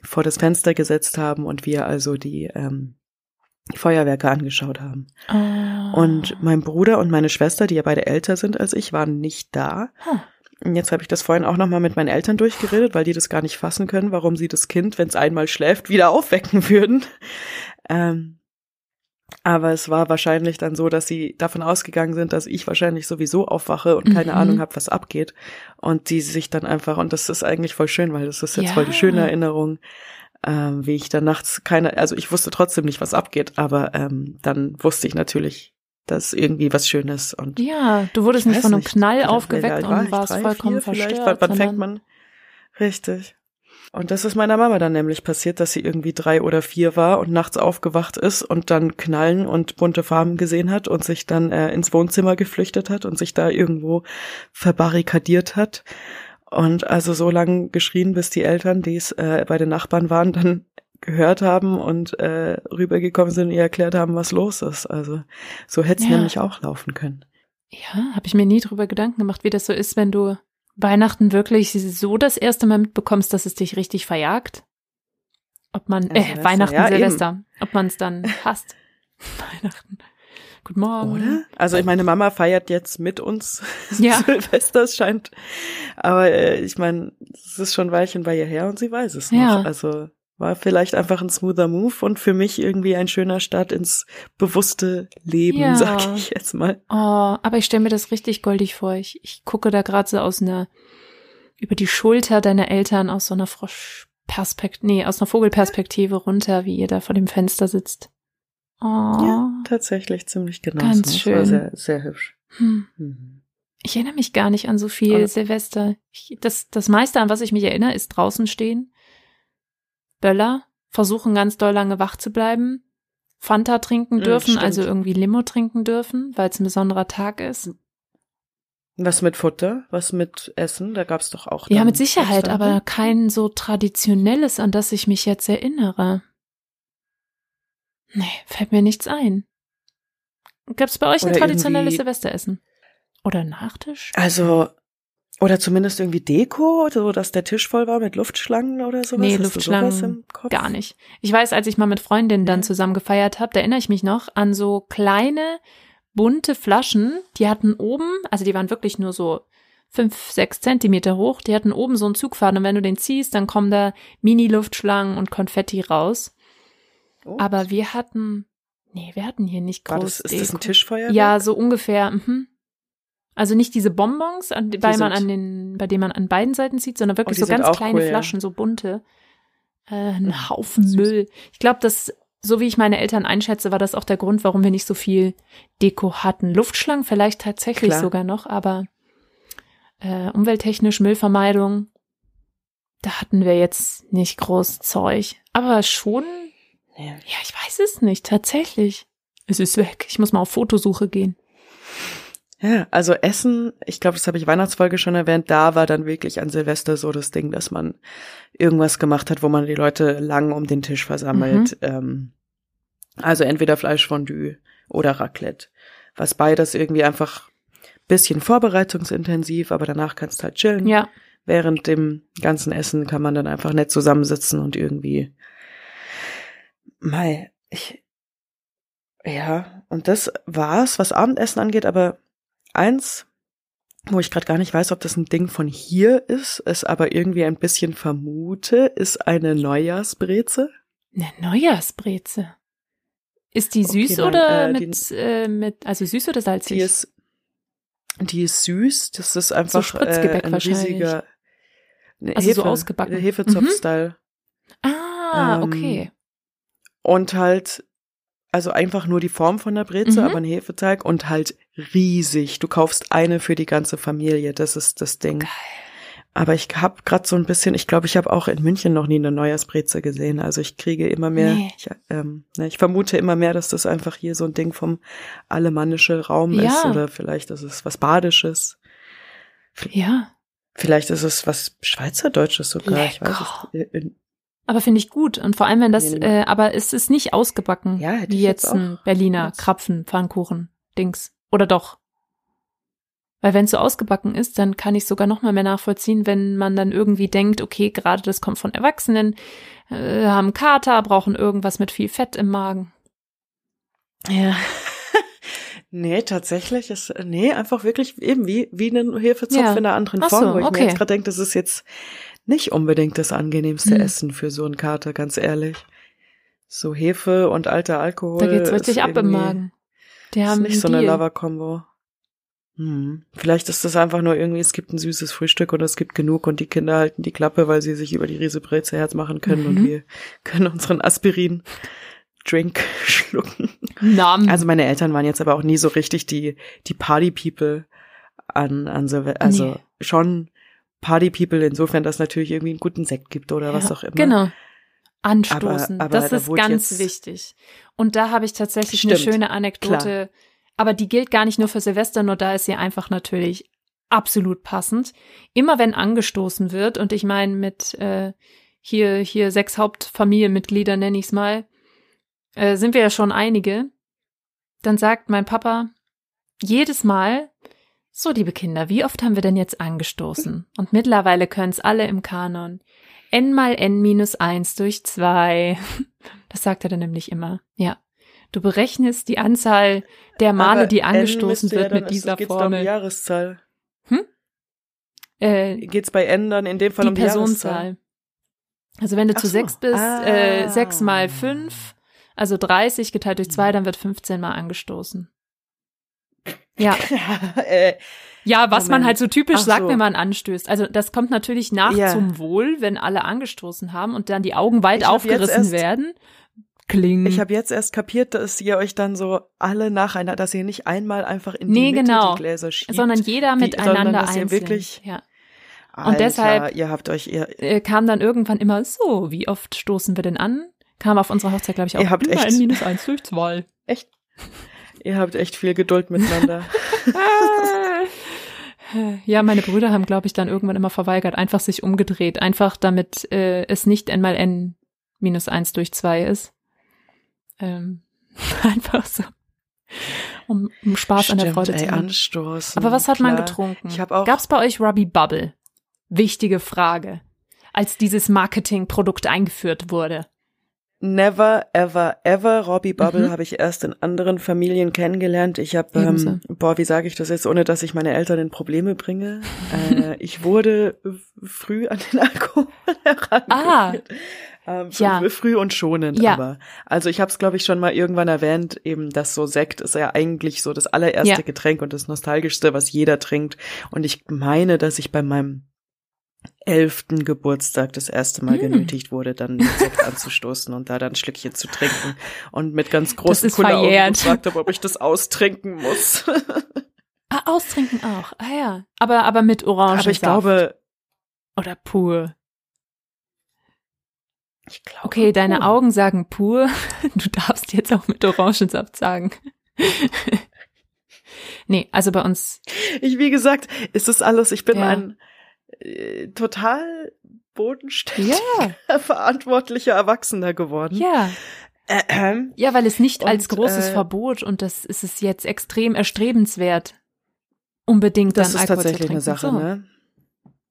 vor das Fenster gesetzt haben und wir also die ähm, Feuerwerke angeschaut haben. Oh. Und mein Bruder und meine Schwester, die ja beide älter sind als ich, waren nicht da. Huh. Jetzt habe ich das vorhin auch nochmal mit meinen Eltern durchgeredet, weil die das gar nicht fassen können, warum sie das Kind, wenn es einmal schläft, wieder aufwecken würden. Ähm, aber es war wahrscheinlich dann so, dass sie davon ausgegangen sind, dass ich wahrscheinlich sowieso aufwache und keine Mhm. Ahnung habe, was abgeht. Und die sich dann einfach, und das ist eigentlich voll schön, weil das ist jetzt Ja. voll die schöne Erinnerung, ähm, wie ich dann nachts keine, also ich wusste trotzdem nicht, was abgeht, aber ähm, dann wusste ich natürlich, dass irgendwie was Schönes und Ja, du wurdest Ich nicht von einem nicht, Knall aufgeweckt war und warst Drei, vollkommen vier verstört. Wann, wann fängt man? Richtig. Und das ist meiner Mama dann nämlich passiert, dass sie irgendwie drei oder vier war und nachts aufgewacht ist und dann Knallen und bunte Farben gesehen hat und sich dann äh, ins Wohnzimmer geflüchtet hat und sich da irgendwo verbarrikadiert hat. Und also so lange geschrien, bis die Eltern, die es äh, bei den Nachbarn waren, <laughs> dann gehört haben und äh, rübergekommen sind und ihr erklärt haben, was los ist. Also so hätte es Ja. nämlich auch laufen können. Ja, habe ich mir nie drüber Gedanken gemacht, wie das so ist, wenn du Weihnachten wirklich so das erste Mal mitbekommst, dass es dich richtig verjagt. Ob man, Ja, äh, Silvester, Weihnachten, ja, Silvester, ob man es dann <laughs> hasst. Weihnachten. Guten Morgen. Oder? Also ich meine, Mama feiert jetzt mit uns <laughs> Ja. Silvester, es scheint. Aber äh, ich meine, es ist schon ein Weilchen bei ihr her und sie weiß es noch. Ja. Also war vielleicht einfach ein smoother Move und für mich irgendwie ein schöner Start ins bewusste Leben, Ja. sag ich jetzt mal. Oh, aber ich stelle mir das richtig goldig vor. Ich, ich gucke da gerade so aus einer, über die Schulter deiner Eltern aus so einer Froschperspektive, nee, aus einer Vogelperspektive runter, wie ihr da vor dem Fenster sitzt. Oh. Ja, tatsächlich ziemlich genau. Ganz Es war schön. sehr, sehr hübsch. Hm. Mhm. Ich erinnere mich gar nicht an so viel Aber- Silvester. Ich, das, das meiste, an was ich mich erinnere, ist draußen stehen, Böller, versuchen ganz doll lange wach zu bleiben, Fanta trinken dürfen, stimmt. also irgendwie Limo trinken dürfen, weil es ein besonderer Tag ist. Was mit Futter? Was mit Essen? Da gab's doch auch. Ja, mit Sicherheit, aber ne? kein so traditionelles, an das ich mich jetzt erinnere. Nee, fällt mir nichts ein. Gab es bei euch ein Oder traditionelles irgendwie- Silvesteressen? Oder Nachtisch? Also, oder zumindest irgendwie Deko, so dass der Tisch voll war mit Luftschlangen oder sowas. Nee, Hast Luftschlangen? Gar nicht. Ich weiß, als ich mal mit Freundinnen dann zusammen gefeiert habe, da erinnere ich mich noch an so kleine, bunte Flaschen. Die hatten oben, also die waren wirklich nur so fünf, sechs Zentimeter hoch. Die hatten oben so einen Zugfaden und wenn du den ziehst, dann kommen da Mini-Luftschlangen und Konfetti raus. Oh. Aber wir hatten, nee, wir hatten hier nicht War groß das, ist das ein Deko. Tischfeuerwerk? Ja, so ungefähr. Mhm. Also nicht diese Bonbons, an, bei man an den, bei denen man an beiden Seiten zieht, sondern wirklich die so ganz kleine cool, ja. Flaschen, so bunte. Äh, ein Haufen süß. Müll. Ich glaube, das, so wie ich meine Eltern einschätze, war das auch der Grund, warum wir nicht so viel Deko hatten. Luftschlangen vielleicht tatsächlich Klar. sogar noch, aber äh, umwelttechnisch Müllvermeidung, da hatten wir jetzt nicht groß Zeug. Aber schon, Ja. ja, ich weiß es nicht, tatsächlich. Es ist weg. Ich muss mal auf Fotosuche gehen. Ja, also Essen, ich glaube, das habe ich Weihnachtsfolge schon erwähnt, da war dann wirklich an Silvester so das Ding, dass man irgendwas gemacht hat, wo man die Leute lang um den Tisch versammelt. Ähm, also entweder Fleischfondue oder Raclette. Was beides irgendwie einfach bisschen vorbereitungsintensiv, aber danach kannst du halt chillen. Ja. Während dem ganzen Essen kann man dann einfach nett zusammensitzen und irgendwie Mei, ich ja, und das war's, was Abendessen angeht, aber eins, wo ich gerade gar nicht weiß, ob das ein Ding von hier ist, es aber irgendwie ein bisschen vermute, ist eine Neujahrsbreze. Eine Neujahrsbreze. Ist die Okay, süß nein, oder äh, die- mit, äh, mit, also süß oder salzig? Die ist, die ist süß, das ist einfach Spritzgebäck äh, ein riesiger Also so Hefe, ausgebacken. Mhm. Hefezopf-Style. ah, ähm, okay. Und halt, also einfach nur die Form von der Breze, Mhm. aber ein Hefeteig und halt riesig. Du kaufst eine für die ganze Familie, das ist das Ding. Geil. Aber ich habe gerade so ein bisschen, ich glaube, ich habe auch in München noch nie eine Neujahrsbreze gesehen. Also ich kriege immer mehr, Nee. ich, ähm, ne, ich vermute immer mehr, dass das einfach hier so ein Ding vom alemannische Raum Ja. ist oder vielleicht ist es was Badisches. Ja, Vielleicht ist es was Schweizerdeutsches sogar. Ich weiß Lecker. es in- aber finde ich gut. Und vor allem, wenn das, äh, aber es ist nicht ausgebacken, Ja, wie jetzt jetzt ein Berliner jetzt- Krapfen, Pfannkuchen, Dings. Oder doch? Weil wenn es so ausgebacken ist, dann kann ich sogar noch mal mehr nachvollziehen, wenn man dann irgendwie denkt, okay, gerade das kommt von Erwachsenen, äh, haben Kater, brauchen irgendwas mit viel Fett im Magen. Ja. <laughs> Nee, tatsächlich ist, nee, einfach wirklich eben wie, wie ein Hefezopf Ja. in einer anderen Ach so, Form, wo ich okay. mir jetzt gerade denke, das ist jetzt nicht unbedingt das angenehmste Hm. Essen für so einen Kater, ganz ehrlich. So Hefe und alter Alkohol. Da geht's richtig ist ab im Magen. Die Ist haben nicht so eine. Lava-Kombo. Hm. Vielleicht ist das einfach nur irgendwie, es gibt ein süßes Frühstück und es gibt genug und die Kinder halten die Klappe, weil sie sich über die Riesebreze Herz machen können und Mhm. wir können unseren Aspirin-Drink <laughs> schlucken. Namen. Also meine Eltern waren jetzt aber auch nie so richtig die, die Party-People an, an Silve also Nee. schon Party-People insofern, dass natürlich irgendwie einen guten Sekt gibt oder was Ja, auch immer. Genau. Anstoßen. Aber- aber das da ist ganz wichtig. Und da habe ich tatsächlich eine Stimmt, schöne Anekdote. Aber die gilt gar nicht nur für Silvester, nur da ist sie einfach natürlich absolut passend. Immer wenn angestoßen wird, und ich meine mit äh, hier, hier sechs Hauptfamilienmitglieder, nenne ich es mal, äh, sind wir ja schon einige, dann sagt mein Papa jedes Mal, so liebe Kinder, wie oft haben wir denn jetzt angestoßen? Und mittlerweile können es alle im Kanon. n mal n minus eins durch zwei. <laughs> Das sagt er dann nämlich immer. Ja. Du berechnest die Anzahl der Male, Aber die angestoßen ja wird dann- mit dieser geht's da um Formel. Jahreszahl. Äh, Geht's bei N dann in dem Fall die um die Jahreszahl? Personenzahl. Also wenn du Ach zu so. sechs bist, äh, Ah. sechs mal fünf, also 30 geteilt durch zwei, dann wird 15 mal angestoßen. Ja. <laughs> äh, Ja, was man Moment. halt so typisch Ach sagt, so. wenn man anstößt. Also das kommt natürlich nach Ja. zum Wohl, wenn alle angestoßen haben und dann die Augen weit Ich aufgerissen werden. Kling. ich habe jetzt erst kapiert, dass ihr euch dann so alle nacheinander, dass ihr nicht einmal einfach in Nee, die Mitte genau. die Gläser schiebt. sondern jeder miteinander sondern dass ihr einzeln. wirklich- ja. Alter, und deshalb- ihr habt euch, ihr, Äh, kam dann irgendwann immer so, wie oft stoßen wir denn an? Kam auf unserer Hochzeit, glaube ich, auch Ihr habt immer echt- ein minus eins durch zwei. echt, ihr habt echt viel Geduld miteinander. <laughs> Ja, meine Brüder haben, glaube ich, dann irgendwann immer verweigert, einfach sich umgedreht, einfach damit äh, es nicht n mal n minus eins durch zwei ist. Ähm, <laughs> einfach so. Um, um Spaß an der Freude ey, zu haben. anstoßen. Aber was hat man klar. getrunken? Ich hab auch- Gab's bei euch Ruby Bubble? Wichtige Frage. Als dieses Marketingprodukt eingeführt wurde. Never, ever, ever. Robbie Bubble Mhm. habe ich erst in anderen Familien kennengelernt. Ich habe, ähm, boah, wie sage ich das jetzt, ohne dass ich meine Eltern in Probleme bringe? äh, <laughs> ich wurde früh an den Alkohol <laughs> herangeführt. Ähm, f- Ja. Früh und schonend, Ja. aber. Also ich habe es, glaube ich, schon mal irgendwann erwähnt, eben, dass so Sekt ist ja eigentlich so das allererste Ja. Getränk und das nostalgischste, was jeder trinkt. Und ich meine, dass ich bei meinem elften Geburtstag das erste Mal Mm. genötigt wurde, dann mit Sekt <laughs> anzustoßen und da dann ein Schlückchen zu trinken und mit ganz großen Kulleraugen gefragt habe, ob ich das austrinken muss. <laughs> Ah, austrinken auch. Ah ja. Aber, aber mit Orangensaft. Aber ich glaube, Oder pur. ich glaube. Okay, deine pur. Augen sagen pur. <laughs> Du darfst jetzt auch mit Orangensaft sagen. nee, also bei uns, Ich, wie gesagt, ist das alles, ich bin Ja. ein äh, total bodenständiger, <laughs> verantwortlicher Erwachsener geworden. ja. Äh, Ja, weil es nicht Und, als großes äh, Verbot und das ist es jetzt extrem erstrebenswert, unbedingt das dann ist Alkohol tatsächlich zu eine trinken. Sache, so, ne?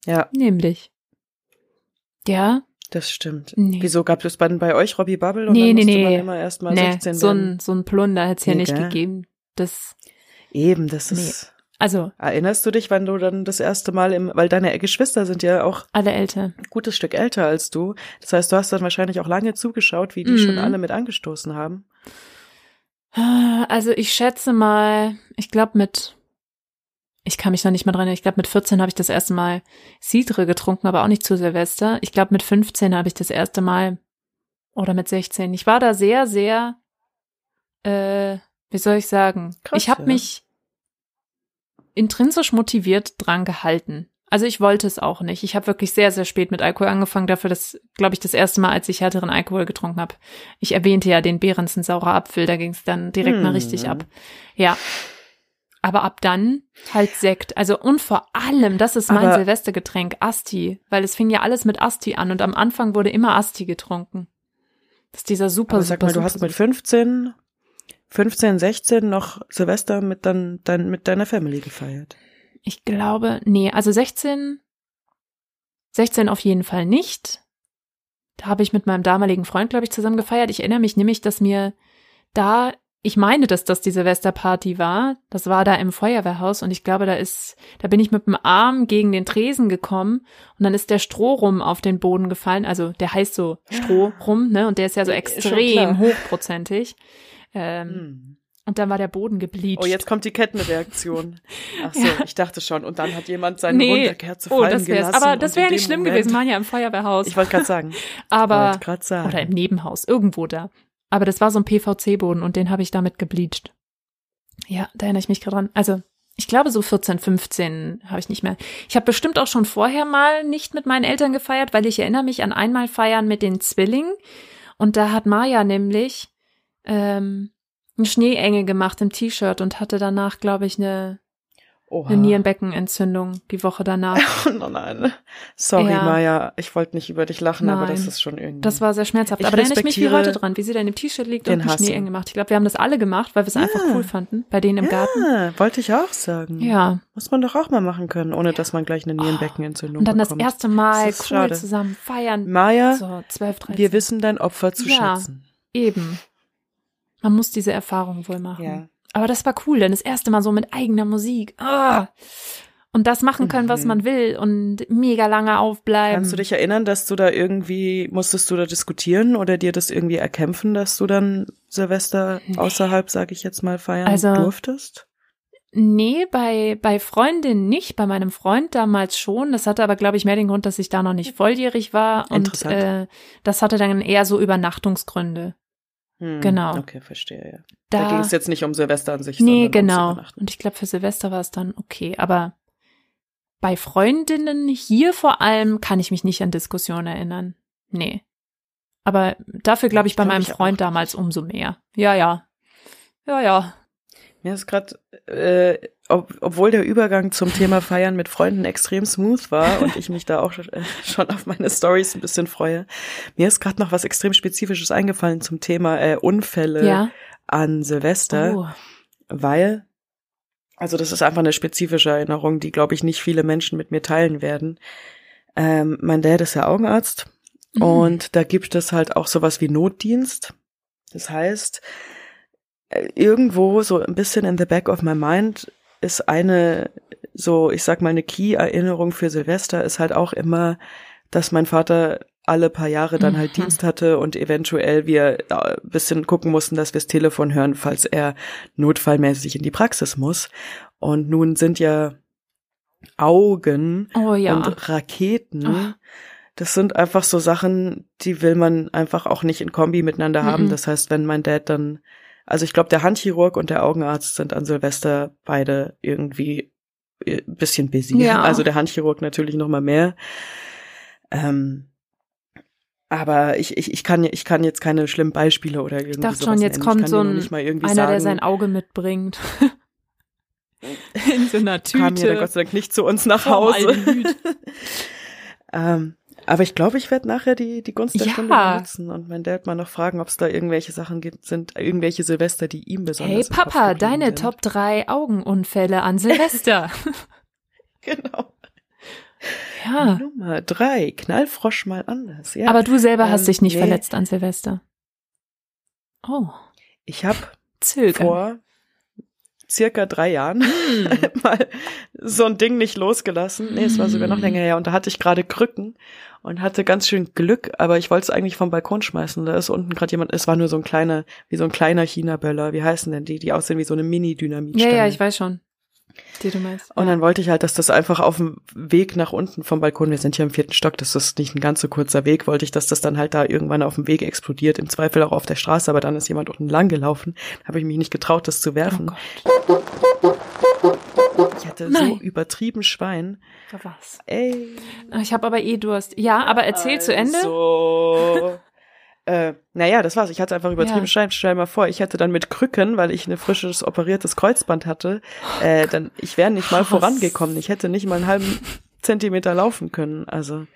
Ja, Nämlich. Ja, das stimmt. Nee. Wieso gab es dann bei euch Robbie Bubble und Nee, dann nee, musste man nee. immer erst mal nee, 16 so ein, so ein Plunder hätte es hier Nee, nicht gell? gegeben. Das, Eben, das Nee. ist. Also, Erinnerst du dich, wann du dann das erste Mal im, weil deine Geschwister sind ja auch alle Älter. ein gutes Stück älter als du. Das heißt, du hast dann wahrscheinlich auch lange zugeschaut, wie die Mhm. schon alle mit angestoßen haben. Also ich schätze mal, ich glaube mit, ich kann mich noch nicht mal dran erinnern, ich glaube mit 14 habe ich das erste Mal Cidre getrunken, aber auch nicht zu Silvester. Ich glaube mit 15 habe ich das erste Mal, oder mit 16. Ich war da sehr, sehr, äh, wie soll ich sagen, Krass, ich habe ja. mich intrinsisch motiviert dran gehalten. Also ich wollte es auch nicht. Ich habe wirklich sehr, sehr spät mit Alkohol angefangen. Dafür das, glaube ich, das erste Mal, als ich härteren Alkohol getrunken habe. Ich erwähnte ja den Behrensen saurer Apfel, da ging es dann direkt mal Hm. richtig ab. Ja. Aber ab dann halt Sekt. Also und vor allem, das ist mein Aber- Silvestergetränk, Asti. Weil es fing ja alles mit Asti an und am Anfang wurde immer Asti getrunken. Das ist dieser super, Aber sag super, mal, du super, hast mit 15, 15, 16 noch Silvester mit, dann, dein, mit deiner Family gefeiert. Ich glaube, nee, also 16, 16 auf jeden Fall nicht. Da habe ich mit meinem damaligen Freund, glaube ich, zusammen gefeiert. Ich erinnere mich nämlich, dass mir da ich meine, dass das die Silvesterparty war. Das war da im Feuerwehrhaus und ich glaube, da ist, da bin ich mit dem Arm gegen den Tresen gekommen und dann ist der Strohrum auf den Boden gefallen. Also der heißt so Strohrum, ne? Und der ist ja so extrem hochprozentig. Ähm, Hm. Und dann war der Boden gebleached. Oh, jetzt kommt die Kettenreaktion. <laughs> Ach so, Ja. ich dachte schon. Und dann hat jemand seine nee, Wunderkerze oh, fallen das wär's. gelassen. Aber das wäre nicht dem schlimm Moment- gewesen. Wir waren ja im Feuerwehrhaus. Ich wollte gerade sagen. <laughs> aber sagen. oder im Nebenhaus, irgendwo da. Aber das war so ein PVC-Boden und den habe ich damit gebleached. Ja, da erinnere ich mich gerade dran. Also, ich glaube so 14, 15 habe ich nicht mehr. Ich habe bestimmt auch schon vorher mal nicht mit meinen Eltern gefeiert, weil ich erinnere mich an einmal feiern mit den Zwillingen. Und da hat Maya nämlich ähm, eine Schneeenge gemacht im T-Shirt und hatte danach, glaube ich, eine, Oha. eine Nierenbeckenentzündung die Woche danach. <laughs> Oh nein. Sorry, Ja. Maja. Ich wollte nicht über dich lachen, aber das Nein. ist schon irgendwie. Das war sehr schmerzhaft. Ich aber da erinnere ich mich wie heute dran, wie sie da in dem T-Shirt liegt und eine. Schneeenge gemacht. Ich glaube, wir haben das alle gemacht, weil wir es einfach Ja. cool fanden, bei denen im Garten. Ja, wollte ich auch sagen. Ja. Muss man doch auch mal machen können, ohne dass man gleich eine Nierenbeckenentzündung Und dann das bekommt. erste Mal Das cool schade. zusammen feiern. Maja, So, 12, 13. wir wissen dein Opfer zu schätzen. Eben. Man muss diese Erfahrung wohl machen. Ja. Aber das war cool, denn das erste Mal so mit eigener Musik. Ah. Und das machen können, was Mhm. man will und mega lange aufbleiben. Kannst du dich erinnern, dass du da irgendwie, musstest du da diskutieren oder dir das irgendwie erkämpfen, dass du dann Silvester Nee. außerhalb, sag ich jetzt mal, feiern Also- durftest? Nee, bei, bei Freundinnen nicht, bei meinem Freund damals schon. Das hatte aber, glaube ich, mehr den Grund, dass ich da noch nicht volljährig war. Und äh, das hatte dann eher so Übernachtungsgründe. Hm, genau. Okay, verstehe, ja. Da, Da, ging es jetzt nicht um Silvester an sich, nee, genau. Übernachten. Und ich glaube, für Silvester war es dann okay. Aber bei Freundinnen hier vor allem kann ich mich nicht an Diskussionen erinnern. Nee. Aber dafür glaube ich, Ich bei glaub, meinem ich. Freund damals umso mehr. Ja, ja. Ja, ja. Mir ist gerade, äh, ob, obwohl der Übergang zum Thema Feiern mit Freunden extrem smooth war und ich mich da auch äh, schon auf meine Stories ein bisschen freue, mir ist gerade noch was extrem Spezifisches eingefallen zum Thema äh, Unfälle Ja. an Silvester, Oh. weil, also das ist einfach eine spezifische Erinnerung, die, glaube ich, nicht viele Menschen mit mir teilen werden. Ähm, mein Dad ist ja Augenarzt Mhm. und da gibt es halt auch sowas wie Notdienst. Das heißt, äh, irgendwo so ein bisschen in the back of my mind ist eine, so ich sag mal, eine Key-Erinnerung für Silvester ist halt auch immer, dass mein Vater alle paar Jahre dann halt Mhm. Dienst hatte und eventuell wir ein bisschen gucken mussten, dass wir das Telefon hören, falls er notfallmäßig in die Praxis muss. Und nun sind ja Augen Oh ja. und Raketen. Ach. Das sind einfach so Sachen, die will man einfach auch nicht in Kombi miteinander haben. Mhm. Das heißt, wenn mein Dad dann, also ich glaube, der Handchirurg und der Augenarzt sind an Silvester beide irgendwie ein bisschen busy. Ja. Also der Handchirurg natürlich noch mal mehr. Ähm, aber ich, ich, ich kann ich kann jetzt keine schlimmen Beispiele oder irgendwie ich dachte schon, jetzt nennen. kommt so ein, nicht mal irgendwie einer, sagen, der sein Auge mitbringt. <laughs> In so einer Tüte. kam ja Gott sei Dank nicht zu uns nach Hause. <laughs> Ähm, aber ich glaube, ich werde nachher die, die Gunst der Ja. Stunde benutzen und mein Dad mal noch fragen, ob es da irgendwelche Sachen gibt, sind irgendwelche Silvester, die ihm besonders Hey Papa, deine sind. Top 3 Augenunfälle an Silvester. <laughs> <laughs> Genau. ja. Nummer drei, Knallfrosch mal anders. Ja. Aber du selber hast Ähm, dich nicht nee. verletzt an Silvester. Oh, ich habe vor circa drei Jahren Hm. <laughs> mal so ein Ding nicht losgelassen. Nee, es war sogar noch länger her. Und da hatte ich gerade Krücken und hatte ganz schön Glück, aber ich wollte es eigentlich vom Balkon schmeißen. Da ist unten gerade jemand, es war nur so ein kleiner, wie so ein kleiner China-Böller. Wie heißen denn die? Die aussehen wie so eine Mini-Dynamit. Ja, ja, ich weiß schon, die du meinst. Und dann wollte ich halt, dass das einfach auf dem Weg nach unten vom Balkon, wir sind hier im vierten Stock, das ist nicht ein ganz so kurzer Weg, wollte ich, dass das dann halt da irgendwann auf dem Weg explodiert, im Zweifel auch auf der Straße, aber dann ist jemand unten lang gelaufen, habe ich mich nicht getraut, das zu oh werfen. Gott, ich hatte so Nein. übertrieben Schwein. was? Ey. Ich habe aber eh Durst. Ja, aber erzähl zu Ende. Äh, naja, das war's. Ich hatte einfach übertrieben Ja. Stell dir mal vor, ich hätte dann mit Krücken, weil ich ein frisches operiertes Kreuzband hatte, äh, dann ich wäre nicht mal Was? vorangekommen. Ich hätte nicht mal einen halben Zentimeter laufen können. Also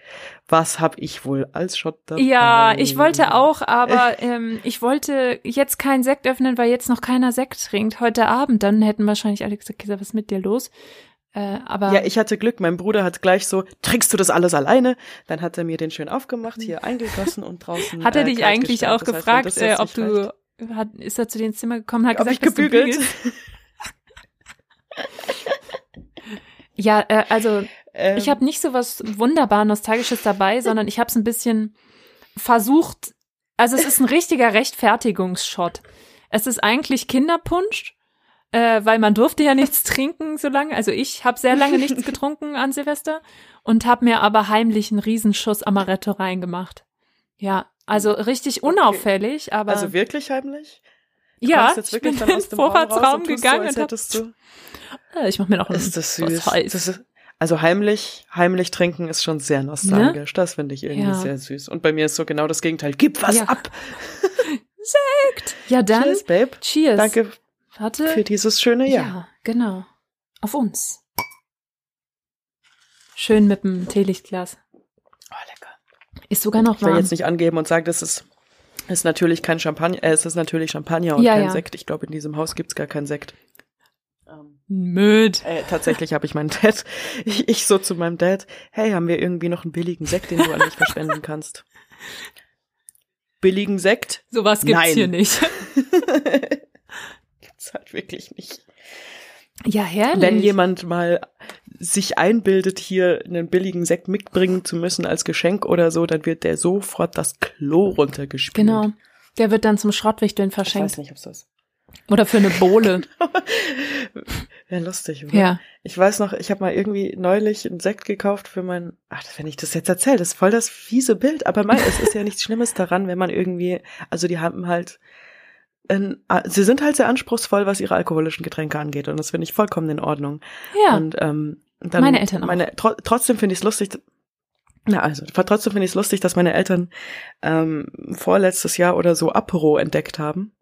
was hab ich wohl als Shot dabei? Ja, ich wollte auch, aber ähm, ich wollte jetzt keinen Sekt öffnen, weil jetzt noch keiner Sekt trinkt. Heute Abend, dann hätten wahrscheinlich alle gesagt, was ist mit dir los? Äh, aber Ja, ich hatte Glück. Mein Bruder hat gleich so, trinkst du das alles alleine? Dann hat er mir den schön aufgemacht, hier eingegossen und draußen. hat er äh, dich kalt eigentlich auch Das heißt, gefragt, das äh, ob du hat, ist er zu dir ins Zimmer gekommen, hat Ob gesagt, ich gebügelt? <laughs> Ja, äh, also Ähm, ich habe nicht so was wunderbar Nostalgisches dabei, sondern ich habe es ein bisschen versucht. Also es ist ein richtiger Rechtfertigungsshot. Es ist eigentlich Kinderpunsch, äh, weil man durfte ja nichts trinken so lange. Also ich habe sehr lange nichts <laughs> getrunken an Silvester und habe mir aber heimlich einen Riesenschuss Amaretto reingemacht. Ja, also richtig unauffällig, aber also wirklich heimlich? Du ja, ich bin in den Vorratsraum und gegangen so, als und hab, du äh, ich mach mir noch Ist das was süß. Das ist, also heimlich, heimlich trinken ist schon sehr nostalgisch. Das finde ich irgendwie Ja. sehr süß. Und bei mir ist so genau das Gegenteil. Gib was Ja. ab. <laughs> ja, dann Cheers, Babe. cheers. Danke Warte. für dieses schöne ja. Jahr. genau. Auf uns. Schön mit dem Teelichtglas. Oh, lecker. Ist sogar noch Ich will warm. jetzt nicht angeben und sagen, das ist, ist natürlich kein Champagner, äh, es ist natürlich Champagner und Ja, kein ja. Sekt. Ich glaube, in diesem Haus gibt's gar keinen Sekt. Ähm, Möd. äh, tatsächlich habe ich meinen Dad, <laughs> ich, ich so zu meinem Dad, hey, haben wir irgendwie noch einen billigen Sekt, den du an mich verschwenden kannst? <laughs> Billigen Sekt? Sowas gibt's Nein. hier nicht. <laughs> Gibt's halt wirklich nicht. Ja, herrlich. Wenn jemand mal sich einbildet, hier einen billigen Sekt mitbringen zu müssen als Geschenk oder so, dann wird der sofort das Klo runtergespielt. Genau. Der wird dann zum Schrottwichteln Ich weiß verschenkt. nicht, ob's das. Oder für eine Bohle. <laughs> Wäre lustig, oder? ja. Ich weiß noch, ich habe mal irgendwie neulich einen Sekt gekauft für mein, ach, wenn ich das jetzt erzähle, das ist voll das fiese Bild, aber mein, es ist ja nichts Schlimmes daran, wenn man irgendwie, also die haben halt, sie sind halt sehr anspruchsvoll, was ihre alkoholischen Getränke angeht und das finde ich vollkommen in Ordnung. Ja. Und ähm, dann Meine Eltern auch. Meine, tro trotzdem finde ich es lustig. Na also, trotzdem finde ich es lustig, dass meine Eltern ähm, vorletztes Jahr oder so Apero entdeckt haben.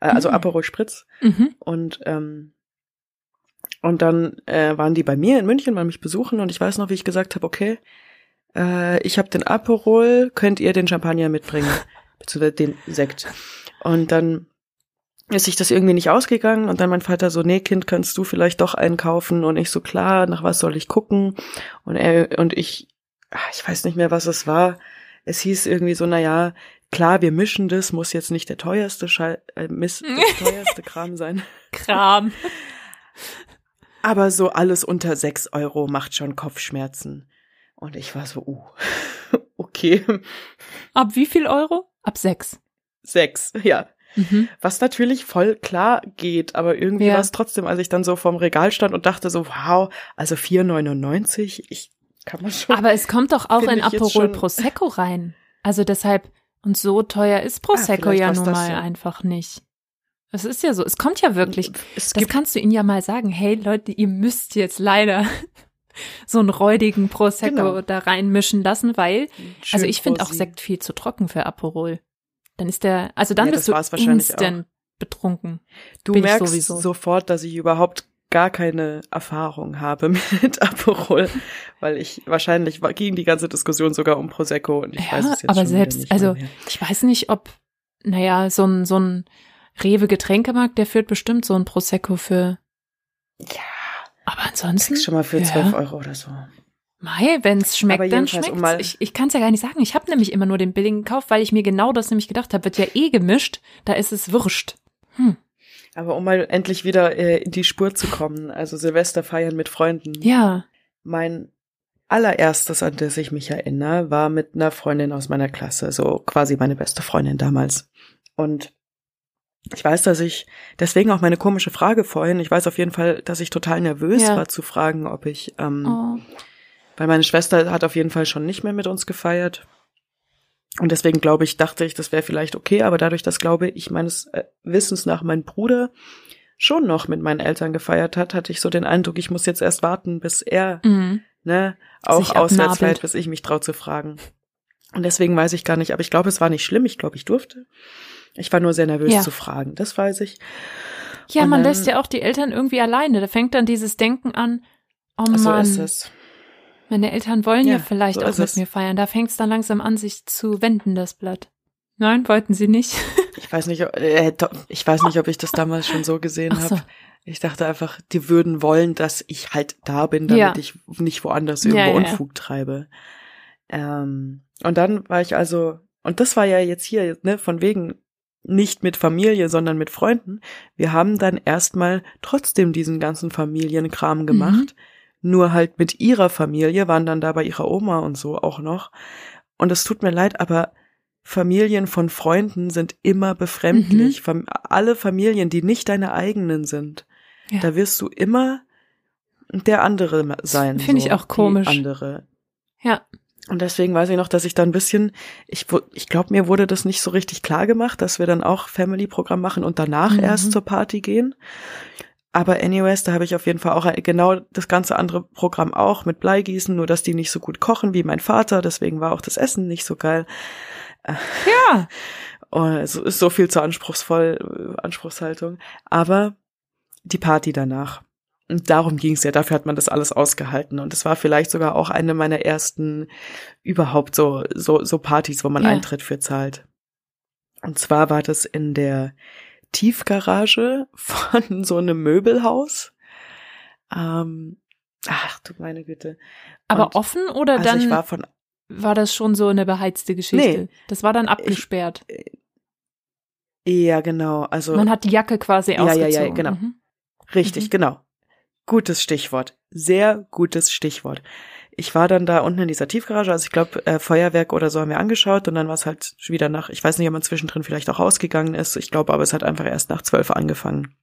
Äh, also Mhm. Apero Spritz. mhm. Und ähm, und dann äh, waren die bei mir in München, mal mich besuchen und ich weiß noch, wie ich gesagt habe, okay, äh, ich habe den Aperol, könnt ihr den Champagner mitbringen, <laughs> beziehungsweise den Sekt. Und dann ist sich das irgendwie nicht ausgegangen und dann mein Vater so, nee, Kind, kannst du vielleicht doch einkaufen und ich so, klar, nach was soll ich gucken? Und er und ich, ah, ich weiß nicht mehr, was es war. Es hieß irgendwie so, na ja, klar, wir mischen das, muss jetzt nicht der teuerste Schall, äh, Miss, <laughs> das teuerste Kram sein. Kram. <laughs> Aber so alles unter sechs Euro macht schon Kopfschmerzen. Und ich war so, uh, <laughs> okay, Ab wie viel Euro? Ab sechs. sechs, ja. Mhm. Was natürlich voll klar geht, aber irgendwie Ja. war es trotzdem, als ich dann so vorm Regal stand und dachte so, wow, also 4,99, ich kann man schon. Aber es kommt doch auch Finde in ich jetzt Aperol Prosecco rein. Also deshalb, und so teuer ist Prosecco vielleicht ja nun mal ja. einfach nicht. Es ist ja so, es kommt ja wirklich. es Das kannst du ihnen ja mal sagen. Hey Leute, ihr müsst jetzt leider so einen räudigen Prosecco Genau. da reinmischen lassen, weil, also schön ich finde auch. Sekt viel zu trocken für Aperol. Dann ist der, also dann Ja, bist du instant betrunken. Du bin merkst sowieso. sofort, dass ich überhaupt gar keine Erfahrung habe <laughs> mit Aperol, weil ich wahrscheinlich ging die ganze Diskussion sogar um Prosecco und ich Ja, weiß es jetzt aber selbst, also ich weiß nicht, ob, naja, so ein, so ein Rewe-Getränkemarkt, der führt bestimmt so ein Prosecco für, ja, aber ansonsten, kriegst schon mal für Ja. 12 Euro oder so. mei, wenn's schmeckt, dann jedenfalls, um ich ich kann's ja gar nicht sagen. Ich habe nämlich immer nur den billigen gekauft, weil ich mir genau das nämlich gedacht habe, wird ja eh gemischt, da ist es wurscht. Hm. Aber um mal endlich wieder äh, in die Spur zu kommen, also Silvester feiern mit Freunden. Ja. Mein allererstes, an das ich mich erinnere, war mit einer Freundin aus meiner Klasse, so quasi meine beste Freundin damals. Und ich weiß, dass ich, deswegen auch meine komische Frage vorhin, ich weiß auf jeden Fall, dass ich total nervös Ja. war zu fragen, ob ich, ähm, Oh. weil meine Schwester hat auf jeden Fall schon nicht mehr mit uns gefeiert. Und deswegen glaube ich, dachte ich, das wäre vielleicht okay, aber dadurch, dass glaube ich meines äh, Wissens nach mein Bruder schon noch mit meinen Eltern gefeiert hat, hatte ich so den Eindruck, ich muss jetzt erst warten, bis er Mhm. ne, auch auswärts fällt, bis ich mich trau zu fragen. Und deswegen weiß ich gar nicht, aber ich glaube, es war nicht schlimm, ich glaube, ich durfte. Ich war nur sehr nervös Ja. zu fragen, das weiß ich. Ja, Und man dann- lässt ja auch die Eltern irgendwie alleine. Da fängt dann dieses Denken an, oh So Mann, ist es. meine Eltern wollen ja, Ja, vielleicht so auch mit es. mir feiern. Da fängt's dann langsam an, sich zu wenden, das Blatt. Nein, wollten sie nicht. <laughs> Ich weiß nicht, ob- äh, ich weiß nicht, ob ich das damals schon so gesehen so. habe. Ich dachte einfach, die würden wollen, dass ich halt da bin, damit Ja. ich nicht woanders irgendwo ja. Unfug treibe. Ähm, und dann war ich also, und das war ja jetzt hier, ne, von wegen nicht mit Familie, sondern mit Freunden. Wir haben dann erstmal trotzdem diesen ganzen Familienkram gemacht. Mhm. Nur halt mit ihrer Familie, waren dann da bei ihrer Oma und so auch noch. Und es tut mir leid, aber Familien von Freunden sind immer befremdlich. Mhm. Alle Familien, die nicht deine eigenen sind, ja. da wirst du immer der andere sein. Finde so, ich auch komisch. Andere. Ja. Und deswegen weiß ich noch, dass ich da ein bisschen, ich, ich glaube, mir wurde das nicht so richtig klar gemacht, dass wir dann auch Family-Programm machen und danach mhm. erst zur Party gehen. Aber anyways, da habe ich auf jeden Fall auch genau das ganze andere Programm auch mit Bleigießen, nur dass die nicht so gut kochen wie mein Vater, deswegen war auch das Essen nicht so geil. Ja. <laughs> Es ist so viel zu anspruchsvoll, Anspruchshaltung. Aber die Party danach. Und darum ging es ja, dafür hat man das alles ausgehalten. Und es war vielleicht sogar auch eine meiner ersten überhaupt so, so, so Partys, wo man ja. Eintritt für zahlt. Und zwar war das in der Tiefgarage <laughs> von so einem Möbelhaus. Ähm, ach du meine Güte. Aber Und, offen oder also dann war, von, war, das schon so eine beheizte Geschichte? Nee, das war dann abgesperrt. Ich, ja, genau. Also man hat die Jacke quasi ja, ausgezogen. Ja, ja, genau. Mhm. Richtig, mhm. genau. Gutes Stichwort. Sehr gutes Stichwort. Ich war dann da unten in dieser Tiefgarage, also ich glaube, äh, Feuerwerk oder so haben wir angeschaut und dann war es halt wieder nach, ich weiß nicht, ob man zwischendrin vielleicht auch rausgegangen ist. Ich glaube aber, es hat einfach erst nach zwölf angefangen.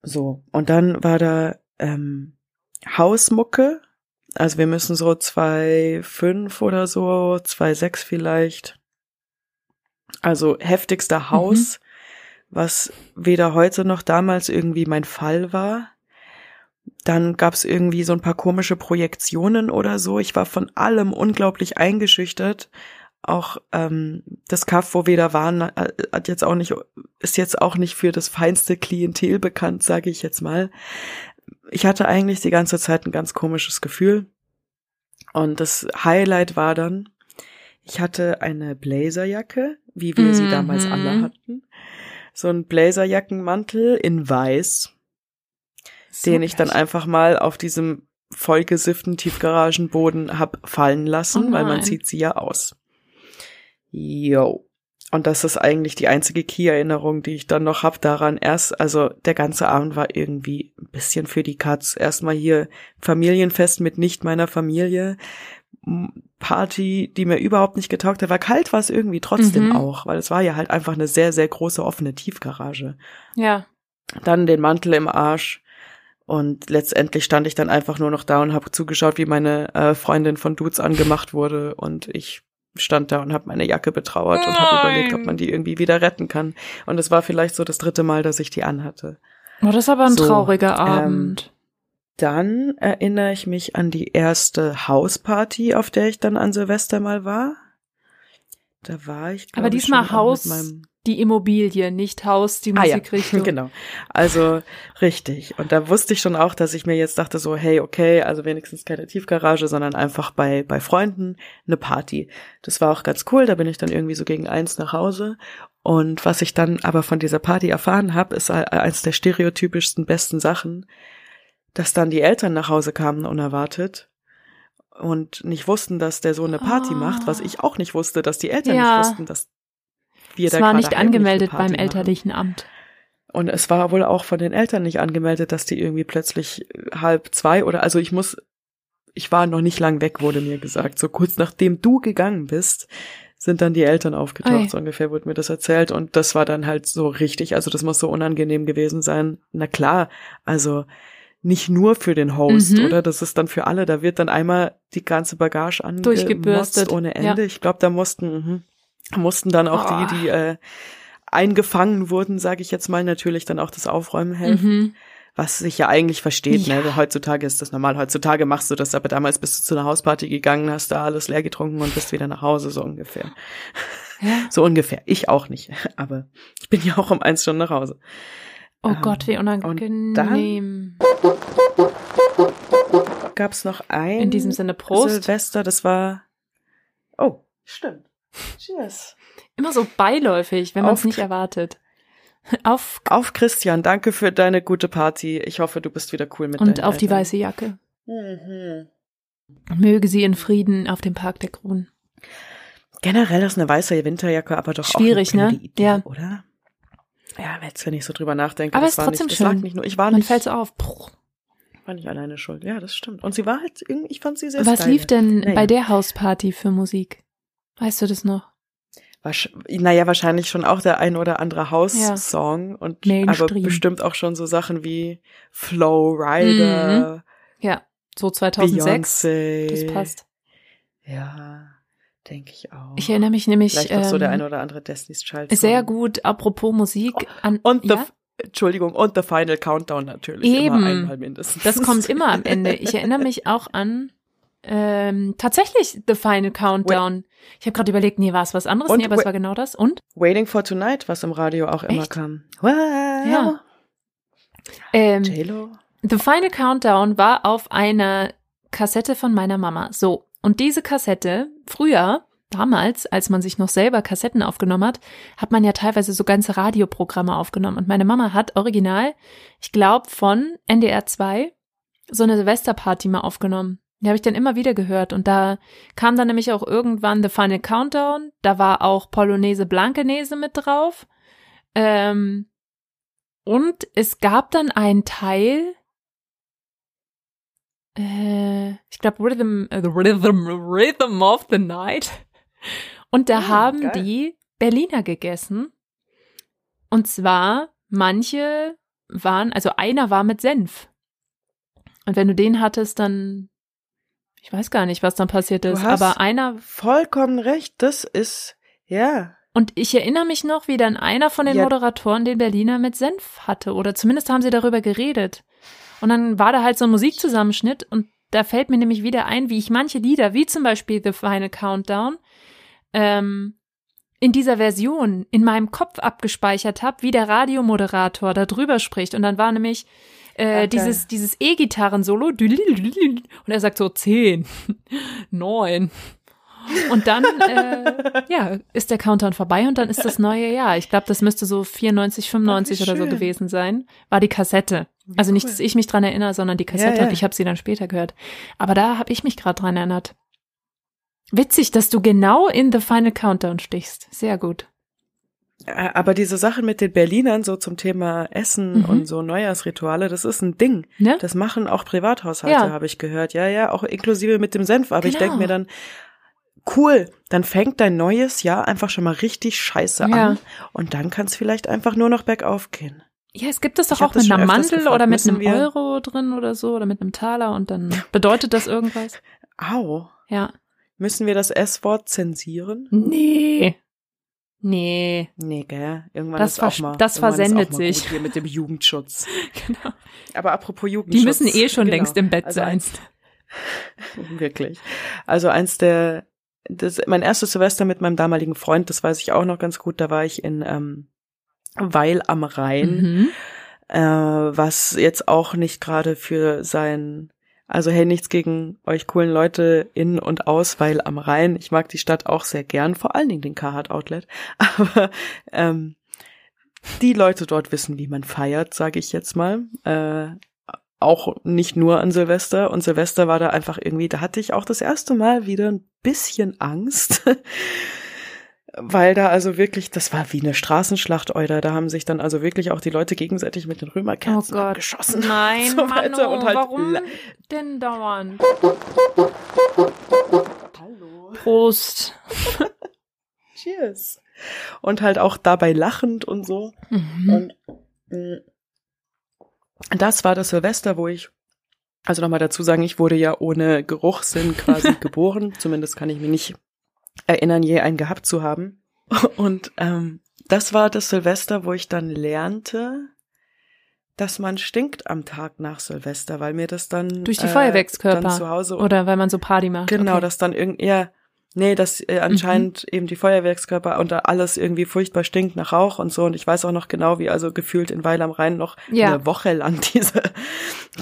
So, und dann war da ähm, Hausmucke. Also wir müssen so zwei fünf oder so, zwei sechs vielleicht. Also heftigster mhm. Haus. Mhm was weder heute noch damals irgendwie mein Fall war. Dann gab's irgendwie so ein paar komische Projektionen oder so. Ich war von allem unglaublich eingeschüchtert. Auch ähm, das Kaff, wo wir da waren, äh, hat jetzt auch nicht, ist jetzt auch nicht für das feinste Klientel bekannt, sage ich jetzt mal. Ich hatte eigentlich die ganze Zeit ein ganz komisches Gefühl. Und das Highlight war dann, ich hatte eine Blazerjacke, wie wir mhm. sie damals alle hatten so ein Blazerjackenmantel in weiß, so den ich dann einfach mal auf diesem vollgesifften Tiefgaragenboden hab fallen lassen, oh weil man zieht sie ja aus. Yo. Und das ist eigentlich die einzige Key-Erinnerung, die ich dann noch hab daran. Erst, also der ganze Abend war irgendwie ein bisschen für die Katz. Erstmal hier Familienfest mit nicht meiner Familie. Party, die mir überhaupt nicht getaugt hat, weil kalt war es irgendwie trotzdem mhm. auch, weil es war ja halt einfach eine sehr, sehr große offene Tiefgarage. Ja. Dann den Mantel im Arsch und letztendlich stand ich dann einfach nur noch da und habe zugeschaut, wie meine äh, Freundin von Dudes angemacht wurde und ich stand da und habe meine Jacke betrauert Nein. und habe überlegt, ob man die irgendwie wieder retten kann. Und es war vielleicht so das dritte Mal, dass ich die anhatte. Oh, das aber ein so, trauriger ähm, Abend. Ähm, dann erinnere ich mich an die erste Hausparty, auf der ich dann an Silvester mal war. Da war ich. Aber diesmal Haus, die Immobilie, nicht Haus, die Musikrichtung. Ah, ja. <laughs> genau. Also richtig. Und da wusste ich schon auch, dass ich mir jetzt dachte so, hey, okay, also wenigstens keine Tiefgarage, sondern einfach bei bei Freunden eine Party. Das war auch ganz cool. Da bin ich dann irgendwie so gegen eins nach Hause. Und was ich dann aber von dieser Party erfahren habe, ist eins der stereotypischsten besten Sachen dass dann die Eltern nach Hause kamen unerwartet und nicht wussten, dass der Sohn eine Party oh. macht, was ich auch nicht wusste, dass die Eltern ja. nicht wussten, dass wir es da war nicht angemeldet beim elterlichen Amt. Und es war wohl auch von den Eltern nicht angemeldet, dass die irgendwie plötzlich halb zwei oder also ich muss, ich war noch nicht lang weg, wurde mir gesagt. So kurz nachdem du gegangen bist, sind dann die Eltern aufgetaucht, Ei. so ungefähr wurde mir das erzählt. Und das war dann halt so richtig, also das muss so unangenehm gewesen sein. Na klar, also nicht nur für den Host, mhm. oder? Das ist dann für alle. Da wird dann einmal die ganze Bagage angebürstet ohne Ende. Ja. Ich glaube, da mussten mh, mussten dann auch oh. die, die äh, eingefangen wurden, sage ich jetzt mal, natürlich dann auch das Aufräumen helfen. Mhm. Was sich ja eigentlich versteht, ne? ja. ne? Heutzutage ist das normal. Heutzutage machst du das, aber damals bist du zu einer Hausparty gegangen, hast da alles leer getrunken und bist wieder nach Hause, so ungefähr. Ja. So ungefähr. Ich auch nicht. <laughs> Aber ich bin ja auch um eins schon nach Hause. Oh ähm, Gott, wie unangenehm. gab es noch ein In diesem Sinne Prost. Silvester, das war Oh, stimmt. Cheers. Immer so beiläufig, wenn man es nicht erwartet. <laughs> Auf auf Christian, danke für deine gute Party. Ich hoffe, du bist wieder cool mit Und auf Eltern. die weiße Jacke. Mhm. Möge sie in Frieden auf dem Park der Kronen. Generell ist eine weiße Winterjacke aber doch Schwierig, auch eine ne? Idee, Ja. oder? Ja, jetzt, wenn ich so drüber nachdenke, Aber das ist war trotzdem nicht, das lag schön. nicht nur, ich war Man nicht, fällt so auf. Puh. war nicht alleine schuld. Ja, das stimmt. Und sie war halt irgendwie, ich fand sie sehr Was stylisch. lief denn Naja. bei der Hausparty für Musik? Weißt du das noch? Wahrsch- Naja, wahrscheinlich schon auch der ein oder andere House-Song und aber bestimmt auch schon so Sachen wie Flow Rider, Ja, so 2006. Beyoncé. Das passt. Ja, denke ich auch. Ich erinnere mich nämlich Vielleicht auch so der ähm, oder andere Destiny's Child. sehr Song. gut, apropos Musik. An, Und the, ja, Entschuldigung, und The Final Countdown natürlich. Eben. Immer einmal mindestens. das kommt immer am <laughs> Ende. Ich erinnere mich auch an ähm, tatsächlich The Final Countdown. Ich habe gerade überlegt, nee, war es was anderes? Und nee, aber es wa- war genau das. Und? Waiting for Tonight, was im Radio auch immer Echt? kam. Wow. Ja. Ähm, J-Lo. The Final Countdown war auf einer Kassette von meiner Mama. So. Und diese Kassette, früher, damals, als man sich noch selber Kassetten aufgenommen hat, hat man ja teilweise so ganze Radioprogramme aufgenommen. Und meine Mama hat original, ich glaube, von NDR 2 so eine Silvesterparty mal aufgenommen. Die habe ich dann immer wieder gehört. Und da kam dann nämlich auch irgendwann The Final Countdown. Da war auch Polonaise Blankenese mit drauf. Ähm, und es gab dann einen Teil, äh, ich glaube Rhythm, äh, the Rhythm, Rhythm of the Night. Und da Ah, haben geil. die Berliner gegessen. Und zwar manche waren, also einer war mit Senf. Und wenn du den hattest, dann, ich weiß gar nicht, was dann passiert ist, aber einer, Vollkommen recht, das ist, ja. und ich erinnere mich noch, wie dann einer von den Ja. Moderatoren den Berliner mit Senf hatte. Oder zumindest haben sie darüber geredet. Und dann war da halt so ein Musikzusammenschnitt und da fällt mir nämlich wieder ein, wie ich manche Lieder, wie zum Beispiel The Final Countdown, ähm, in dieser Version in meinem Kopf abgespeichert habe, wie der Radiomoderator da drüber spricht. Und dann war nämlich äh, geil. dieses, dieses E-Gitarren-Solo und er sagt so zehn, <laughs> neun. Und dann, äh, ja, ist der Countdown vorbei und dann ist das neue Jahr. Ich glaube, das müsste so 94, 95 Ach, oder so gewesen sein. War die Kassette. Also nicht, dass ich mich dran erinnere, sondern die Kassette Ja, ja. und ich habe sie dann später gehört. Aber da habe ich mich gerade dran erinnert. Witzig, dass du genau in The Final Countdown stichst. Sehr gut. Aber diese Sachen mit den Berlinern so zum Thema Essen Mhm. und so Neujahrsrituale, das ist ein Ding. Ne? Das machen auch Privathaushalte, Ja. habe ich gehört. Ja, ja, auch inklusive mit dem Senf. Aber ich Genau. denke mir dann, cool, dann fängt dein neues Jahr einfach schon mal richtig scheiße Ja. an. Und dann kann es vielleicht einfach nur noch bergauf gehen. Ja, es gibt das doch Ich auch mit einer Mandel gefragt. oder mit einem Euro drin oder so oder mit einem Taler und dann <laughs> bedeutet das irgendwas. Au. Ja. Müssen wir das S-Wort zensieren? Nee. Nee. Nee, gell? Irgendwann Das ist auch mal. das versendet sich. Hier mit dem Jugendschutz. <laughs> Genau. Aber apropos Jugendschutz. Die müssen eh schon genau. längst im Bett Also sein. eins- <laughs> Wirklich. Also eins der, das, mein erstes Silvester mit meinem damaligen Freund, das weiß ich auch noch ganz gut, da war ich in ähm, Weil am Rhein, Mhm. äh, was jetzt auch nicht gerade für sein, also hey, nichts gegen euch coolen Leute in und aus Weil am Rhein. Ich mag die Stadt auch sehr gern, vor allen Dingen den Carhartt Outlet. <laughs> Aber ähm, die Leute dort wissen, wie man feiert, sage ich jetzt mal. Äh, auch nicht nur an Silvester. Und Silvester war da einfach irgendwie, da hatte ich auch das erste Mal wieder ein bisschen Angst. <laughs> Weil da also wirklich, das war wie eine Straßenschlacht, Euler. Da haben sich dann also wirklich auch die Leute gegenseitig mit den Oh Römerkerzen Gott. geschossen. Nein, so weiter Manu, und halt warum la- denn dauernd? Hallo. Prost. <laughs> Cheers. Und halt auch dabei lachend und so. Mhm. Und mh, das war das Silvester, wo ich, also nochmal dazu sagen, ich wurde ja ohne Geruchssinn <laughs> quasi geboren. Zumindest kann ich mich nicht erinnern, je einen gehabt zu haben. <laughs> Und ähm, das war das Silvester, wo ich dann lernte, dass man stinkt am Tag nach Silvester, weil mir das dann Durch die äh, Feuerwerkskörper. zu Hause Oder weil man so Party macht. Genau, okay. dass dann irgend, ja, nee, dass äh, anscheinend eben die Feuerwerkskörper und da alles irgendwie furchtbar stinkt nach Rauch und so. Und ich weiß auch noch genau, wie also gefühlt in Weil am Rhein noch Ja. eine Woche lang <laughs> dieser,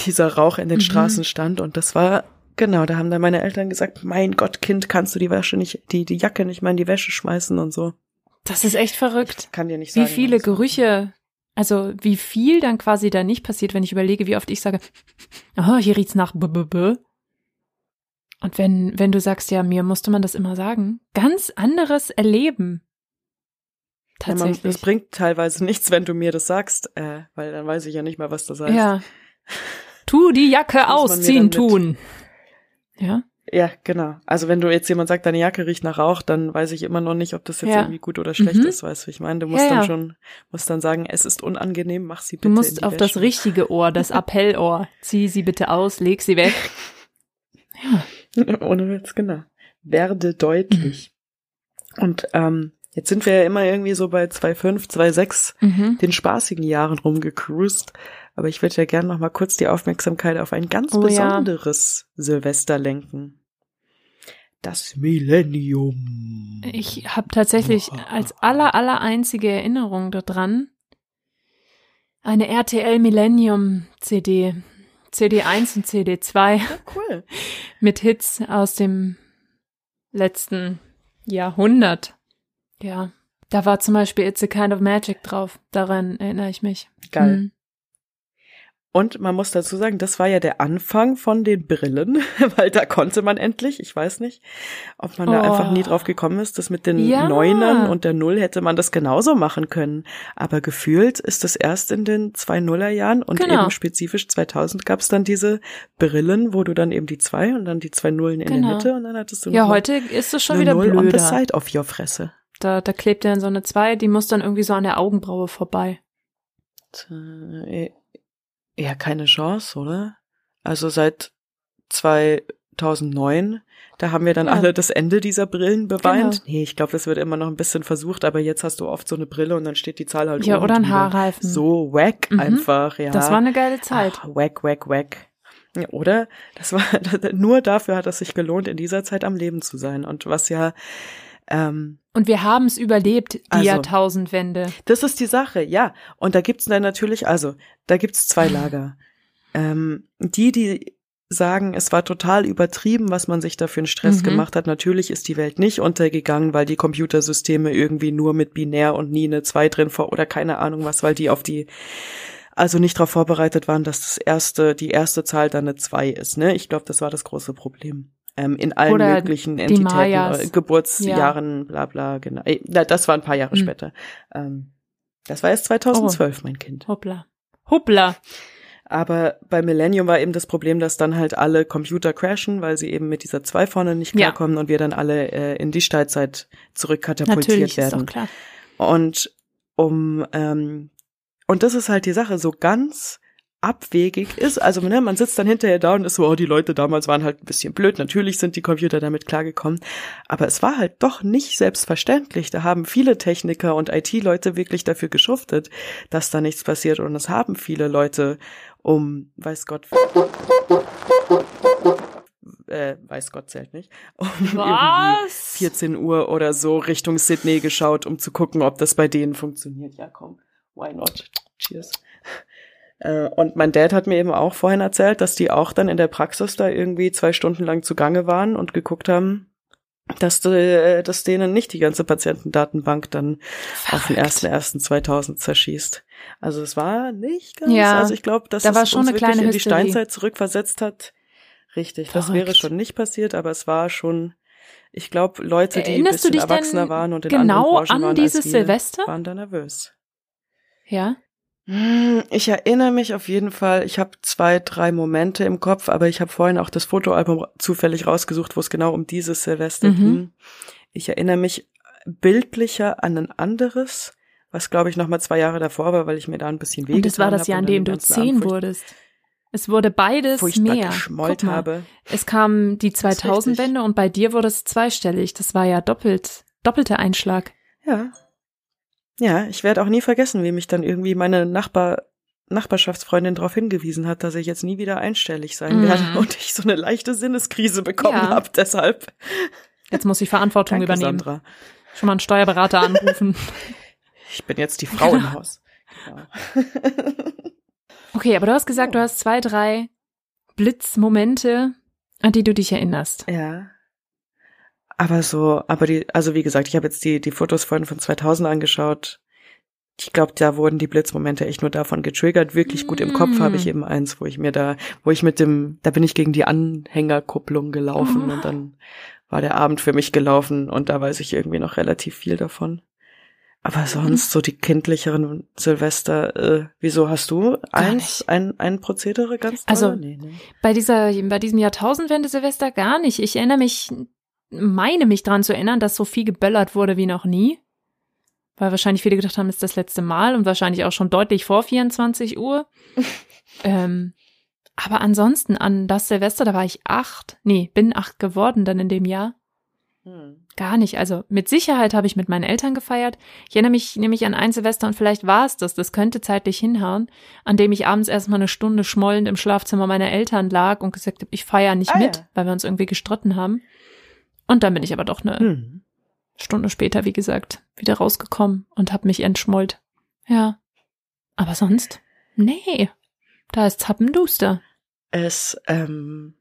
dieser Rauch in den Mhm. Straßen stand. Und das war, genau, da haben dann meine Eltern gesagt, mein Gott, Kind, kannst du die Wäsche nicht, die, die Jacke nicht mal in die Wäsche schmeißen und so. Das ist echt verrückt. Kann dir nicht Wie sagen. viele was. Gerüche, also wie viel dann quasi da nicht passiert, wenn ich überlege, wie oft ich sage, <laughs> oh, hier riecht's nach b -b -b. Und wenn, wenn du sagst, ja, mir musste man das immer sagen, ganz anderes Erleben. Tatsächlich. Es bringt teilweise <laughs> nichts, wenn du mir das sagst, äh, weil dann weiß ich ja nicht mal, was das heißt. Ja. <laughs> Tu die Jacke ausziehen tun. Ja. Ja, genau. Also wenn du jetzt jemand sagt, deine Jacke riecht nach Rauch, dann weiß ich immer noch nicht, ob das jetzt ja. irgendwie gut oder schlecht mhm. ist, weißt du, ich meine, du musst ja, dann schon, musst dann sagen, es ist unangenehm, mach sie bitte. Du musst auf Wäsche. das richtige Ohr, das <laughs> Appellohr, zieh sie bitte aus, leg sie weg. Ja. <laughs> Ohne Witz, genau. Werde deutlich. Und ähm, jetzt sind wir ja immer irgendwie so bei 2,5, 2,6, mhm. den spaßigen Jahren rumgecruised. Aber ich würde ja gerne noch mal kurz die Aufmerksamkeit auf ein ganz oh, besonderes ja. Silvester lenken. Das Millennium. Ich habe tatsächlich als aller aller einzige Erinnerung daran eine RTL Millennium CD, CD 1 und CD 2. Ja, cool. <laughs> Mit Hits aus dem letzten Jahrhundert. Ja, da war zum Beispiel It's a Kind of Magic drauf. Daran erinnere ich mich. Geil. Hm. Und man muss dazu sagen, das war ja der Anfang von den Brillen, <laughs> weil da konnte man endlich, ich weiß nicht, ob man oh. da einfach nie drauf gekommen ist, dass mit den ja. Neunern und der Null hätte man das genauso machen können. Aber gefühlt ist das erst in den zwei Nullerjahren und genau. eben spezifisch 2000 gab es dann diese Brillen, wo du dann eben die zwei und dann die zwei Nullen in genau. der Mitte und dann hattest du Ja, heute ist es schon wieder Null blöder. on the side auf your Fresse. Da, da klebt dann so eine zwei, die muss dann irgendwie so an der Augenbraue vorbei. Ja, keine Chance, oder? Also seit 2009, da haben wir dann ja. alle das Ende dieser Brillen beweint. Genau. Nee, ich glaube, das wird immer noch ein bisschen versucht, aber jetzt hast du oft so eine Brille und dann steht die Zahl halt Ja, oder ein Haarreifen. So wack mhm. einfach, ja. Das war eine geile Zeit. Ach, wack, wack, wack. Ja, oder? Das war <laughs> nur dafür hat es sich gelohnt, in dieser Zeit am Leben zu sein. Und was ja ähm, und wir haben es überlebt, die also, Jahrtausendwende. Das ist die Sache, ja. Und da gibt's dann natürlich, also, da gibt's zwei <laughs> Lager. Ähm, die, die sagen, es war total übertrieben, was man sich da für einen Stress mhm. gemacht hat. Natürlich ist die Welt nicht untergegangen, weil die Computersysteme irgendwie nur mit binär und nie eine 2 drin vor oder keine Ahnung was, weil die auf die also nicht darauf vorbereitet waren, dass das erste, die erste Zahl dann eine 2 ist. Ne? Ich glaube, das war das große Problem ähm, in allen Oder möglichen Entitäten, äh, Geburtsjahren, ja. bla bla, genau. Äh, das war ein paar Jahre hm. später. Ähm, das war erst 2012, oh. mein Kind. Hoppla. Hoppla. Aber bei Millennium war eben das Problem, dass dann halt alle Computer crashen, weil sie eben mit dieser zwei vorne nicht klarkommen ja. und wir dann alle äh, in die Steinzeit zurückkatapultiert Natürlich, werden. Ist doch klar. Und um ähm, und das ist halt die Sache, so ganz abwegig ist. Also ne, man sitzt dann hinterher da und ist so, oh, die Leute damals waren halt ein bisschen blöd. Natürlich sind die Computer damit klargekommen. Aber es war halt doch nicht selbstverständlich. Da haben viele Techniker und IT-Leute wirklich dafür geschuftet, dass da nichts passiert. Und es haben viele Leute um, weiß Gott, äh, weiß Gott zählt nicht, um <laughs> Was? 14 Uhr oder so Richtung Sydney geschaut, um zu gucken, ob das bei denen funktioniert. Ja, komm, why not? Cheers. Äh, und mein Dad hat mir eben auch vorhin erzählt, dass die auch dann in der Praxis da irgendwie zwei Stunden lang zugange waren und geguckt haben, dass, äh, dass denen nicht die ganze Patientendatenbank dann Verrückt. auf den 1.1.2000 zerschießt. Also es war nicht ganz, ja, also ich glaube, dass da es uns wirklich in die Steinzeit zurückversetzt hat. Richtig, Verrückt. das wäre schon nicht passiert, aber es war schon, ich glaube, Leute, die Erinnerst ein bisschen erwachsener waren und in genau anderen Branchen an waren dieses als wir, Silvester? waren da nervös. Ja. Ich erinnere mich auf jeden Fall, ich habe zwei, drei Momente im Kopf, aber ich habe vorhin auch das Fotoalbum zufällig rausgesucht, wo es genau um dieses Silvester mhm. ging. Ich erinnere mich bildlicher an ein anderes, was glaube ich noch mal zwei Jahre davor war, weil ich mir da ein bisschen weh Und das war das Jahr, an dem du zehn wurdest. Es wurde beides mehr. Geschmollt mal, habe. Es kam die 2000-Wende und bei dir wurde es zweistellig. Das war ja doppelt, doppelter Einschlag. Ja, ja, ich werde auch nie vergessen, wie mich dann irgendwie meine Nachbar Nachbarschaftsfreundin darauf hingewiesen hat, dass ich jetzt nie wieder einstellig sein mhm. werde und ich so eine leichte Sinneskrise bekommen ja. habe deshalb. Jetzt muss ich Verantwortung Danke, übernehmen. Sandra. Schon mal einen Steuerberater anrufen. <laughs> Ich bin jetzt die Frau im Haus. Genau. Okay, aber du hast gesagt, du hast zwei, drei Blitzmomente, an die du dich erinnerst. Ja. Aber so, aber die, also wie gesagt, ich habe jetzt die, die Fotos vorhin von 2000 angeschaut. ich glaube, da wurden die Blitzmomente echt nur davon getriggert. Wirklich gut im Kopf habe ich Mm. eben eins, wo ich mir da, wo ich mit dem, da bin ich gegen die Anhängerkupplung gelaufen Oh. und dann war der Abend für mich gelaufen und da weiß ich irgendwie noch relativ viel davon. Aber sonst so die kindlicheren Silvester, äh, wieso hast du eins, ein, ein Prozedere ganz toll? Also, nee, nee. Bei dieser, bei diesem Jahrtausendwende Silvester gar nicht. Ich erinnere mich, meine mich dran zu erinnern, dass so viel geböllert wurde wie noch nie. Weil wahrscheinlich viele gedacht haben, ist das letzte Mal und wahrscheinlich auch schon deutlich vor 24 Uhr. <laughs> ähm, aber ansonsten an das Silvester, da war ich acht. Nee, bin acht geworden dann in dem Jahr. Hm. Gar nicht. Also mit Sicherheit habe ich mit meinen Eltern gefeiert. Ich erinnere mich nämlich an ein Silvester und vielleicht war es das, das könnte zeitlich hinhauen, an dem ich abends erstmal eine Stunde schmollend im Schlafzimmer meiner Eltern lag und gesagt habe, ich feiere nicht Ah, mit, ja. weil wir uns irgendwie gestritten haben. Und dann bin ich aber doch eine Hm. Stunde später, wie gesagt, wieder rausgekommen und habe mich entschmollt. Ja. Aber sonst? Nee. Da ist Zappenduster. Es ähm,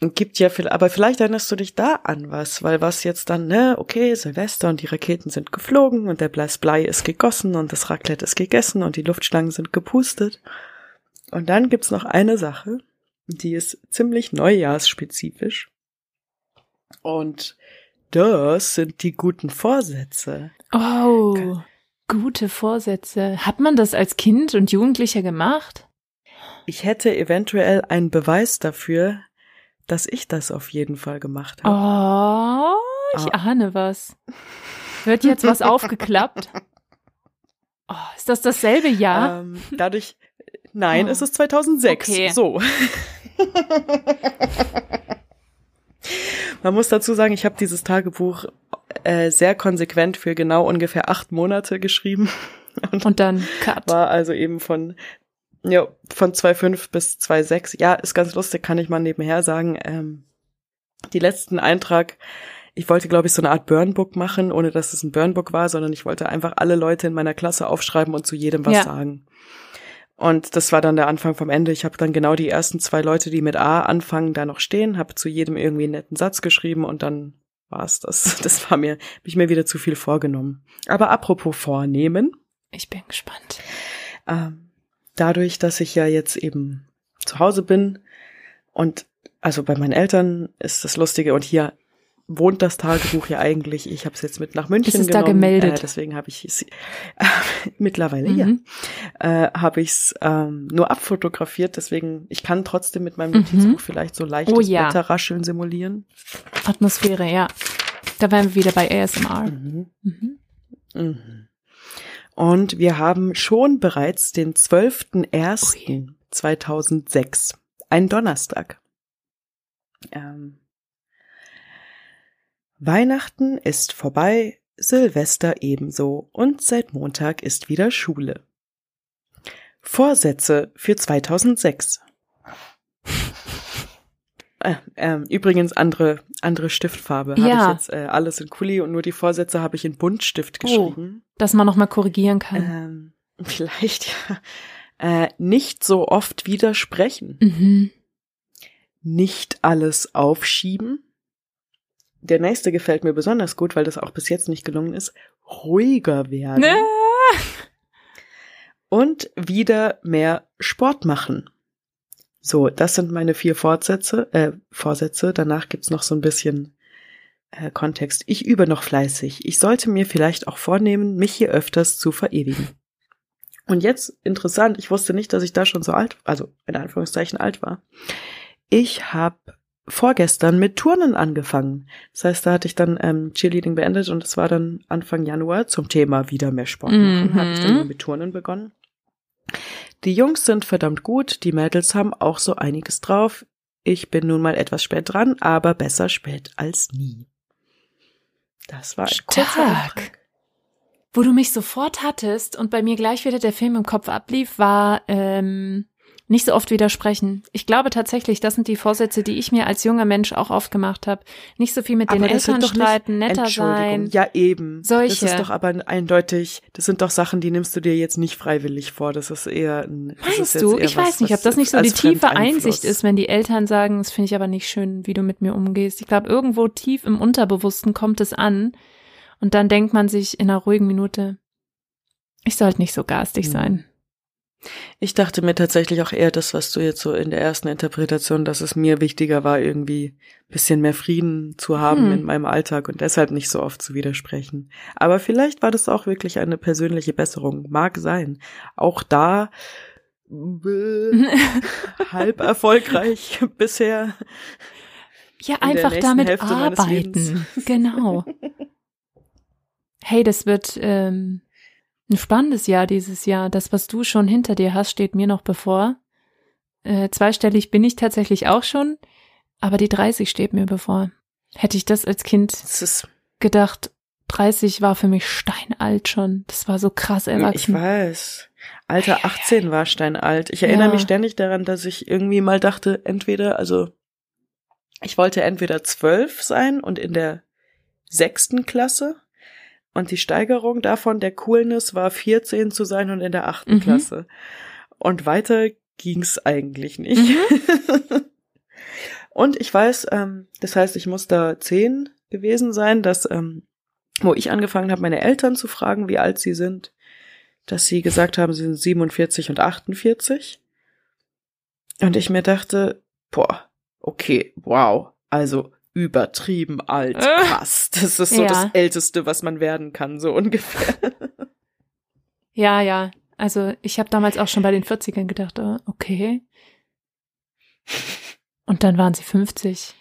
gibt ja viel, aber vielleicht erinnerst du dich da an was, weil was jetzt dann, ne, okay, Silvester und die Raketen sind geflogen und der Blei ist gegossen und das Raclette ist gegessen und die Luftschlangen sind gepustet. Und dann gibt's noch eine Sache, die ist ziemlich neujahrsspezifisch. Und das sind die guten Vorsätze. Oh, gute Vorsätze. Hat man das als Kind und Jugendlicher gemacht? Ich hätte eventuell einen Beweis dafür, dass ich das auf jeden Fall gemacht habe. Oh, ich Ah. ahne was. Wird jetzt was <laughs> aufgeklappt? Oh, ist das dasselbe Jahr? Ähm, dadurch, nein, Oh. es ist 2006. Okay. So. <laughs> Man muss dazu sagen, ich habe dieses Tagebuch äh, sehr konsequent für genau ungefähr acht Monate geschrieben <laughs> Und dann Cut. war also eben von ja, von 2,5 bis 2,6. Ja, ist ganz lustig, kann ich mal nebenher sagen. Ähm, die letzten Eintrag, ich wollte, glaube ich, so eine Art Burnbook machen, ohne dass es ein Burnbook war, sondern ich wollte einfach alle Leute in meiner Klasse aufschreiben und zu jedem was Ja. sagen. Und das war dann der Anfang vom Ende. Ich habe dann genau die ersten zwei Leute, die mit A anfangen, da noch stehen, habe zu jedem irgendwie einen netten Satz geschrieben und dann war's das. <laughs> Das war mir, hab ich mir wieder zu viel vorgenommen. Aber apropos vornehmen, Ich bin gespannt. ähm, dadurch, dass ich ja jetzt eben zu Hause bin und also bei meinen Eltern ist das Lustige und hier wohnt das Tagebuch ja eigentlich. Ich habe es jetzt mit nach München Ist es da genommen. gemeldet? Äh, deswegen habe ich es <laughs> äh, mittlerweile ja Mhm. äh, habe ich es ähm, nur abfotografiert. Deswegen ich kann trotzdem mit meinem Mhm. Notizbuch vielleicht so leichtes Oh ja. Wetterrascheln simulieren. Atmosphäre, ja. Da wären wir wieder bei ASMR. Mhm. Mhm. Mhm. Und wir haben schon bereits den 12.01.2006, ein Donnerstag. Ähm, Weihnachten ist vorbei, Silvester ebenso und seit Montag ist wieder Schule. Vorsätze für 2006. Äh, ähm, übrigens andere andere Stiftfarbe habe Ja. ich jetzt äh, alles in Kuli und nur die Vorsätze habe ich in Buntstift Oh. geschrieben. Dass man nochmal korrigieren kann. Ähm, <laughs> vielleicht ja. Äh, nicht so oft widersprechen, Mhm. nicht alles aufschieben. Der nächste gefällt mir besonders gut, weil das auch bis jetzt nicht gelungen ist. Ruhiger werden Ne? und wieder mehr Sport machen. So, das sind meine vier Fortsätze, äh, Vorsätze. Danach gibt's noch so ein bisschen äh, Kontext. Ich übe noch fleißig. Ich sollte mir vielleicht auch vornehmen, mich hier öfters zu verewigen. Und jetzt interessant, ich wusste nicht, dass ich da schon so alt, also in Anführungszeichen alt war. Ich habe vorgestern mit Turnen angefangen. Das heißt, da hatte ich dann ähm, Cheerleading beendet und es war dann Anfang Januar zum Thema wieder mehr Sport machen. Mhm. Habe ich dann mit Turnen begonnen. Die Jungs sind verdammt gut, die Mädels haben auch so einiges drauf. Ich bin nun mal etwas spät dran, aber besser spät als nie. Das war ein Stark. Wo du mich sofort hattest und bei mir gleich wieder der Film im Kopf ablief, war ähm, nicht so oft widersprechen. Ich glaube tatsächlich, das sind die Vorsätze, die ich mir als junger Mensch auch oft gemacht habe. Nicht so viel mit den Aber sind Eltern doch nicht- streiten, netter Entschuldigung. sein. Ja, eben. Solche. Das ist doch aber eindeutig, das sind doch Sachen, die nimmst du dir jetzt nicht freiwillig vor. Das ist eher ein. Meinst du? Ich was, weiß nicht, ob das nicht so die tiefe. Einsicht ist, wenn die Eltern sagen, das finde ich aber nicht schön, wie du mit mir umgehst. Ich glaube, irgendwo tief im Unterbewussten kommt es an und dann denkt man sich in einer ruhigen Minute, Ich sollte nicht so garstig Hm. sein. Ich dachte mir tatsächlich auch eher das, was du jetzt so in der ersten Interpretation, dass es mir wichtiger war, irgendwie bisschen mehr Frieden zu haben Hm. in meinem Alltag und deshalb nicht so oft zu widersprechen. Aber vielleicht war das auch wirklich eine persönliche Besserung. Mag sein. Auch da äh, <laughs> halb erfolgreich bisher. Ja, einfach damit Hälfte arbeiten. Genau. <laughs> Hey, das wird ähm, ein spannendes Jahr dieses Jahr. Das, was du schon hinter dir hast, steht mir noch bevor. Äh, zweistellig bin ich tatsächlich auch schon, aber die 30 steht mir bevor. Hätte ich das als Kind ist, gedacht, 30 war für mich steinalt schon. Das war so krass ich erwachsen. weiß. Alter, 18 war steinalt. Ich erinnere Ja. mich ständig daran, dass ich irgendwie mal dachte, entweder, also ich wollte entweder zwölf sein und in der sechsten Klasse und die Steigerung davon der Coolness war 14 zu sein und in der achten Mhm. Klasse. Und weiter ging's eigentlich nicht. Mhm. <laughs> und ich weiß, ähm, das heißt, ich muss da zehn gewesen sein, dass, ähm, wo ich angefangen habe, meine Eltern zu fragen, wie alt sie sind, dass sie gesagt haben, sie sind 47 und 48. Und ich mir dachte, boah, okay, wow, also übertrieben alt, Äh. krass. Das ist so Ja. das Älteste, was man werden kann, so ungefähr. <laughs> Ja, ja. Also ich habe damals auch schon bei den 40ern gedacht, äh, okay. Und dann waren sie 50.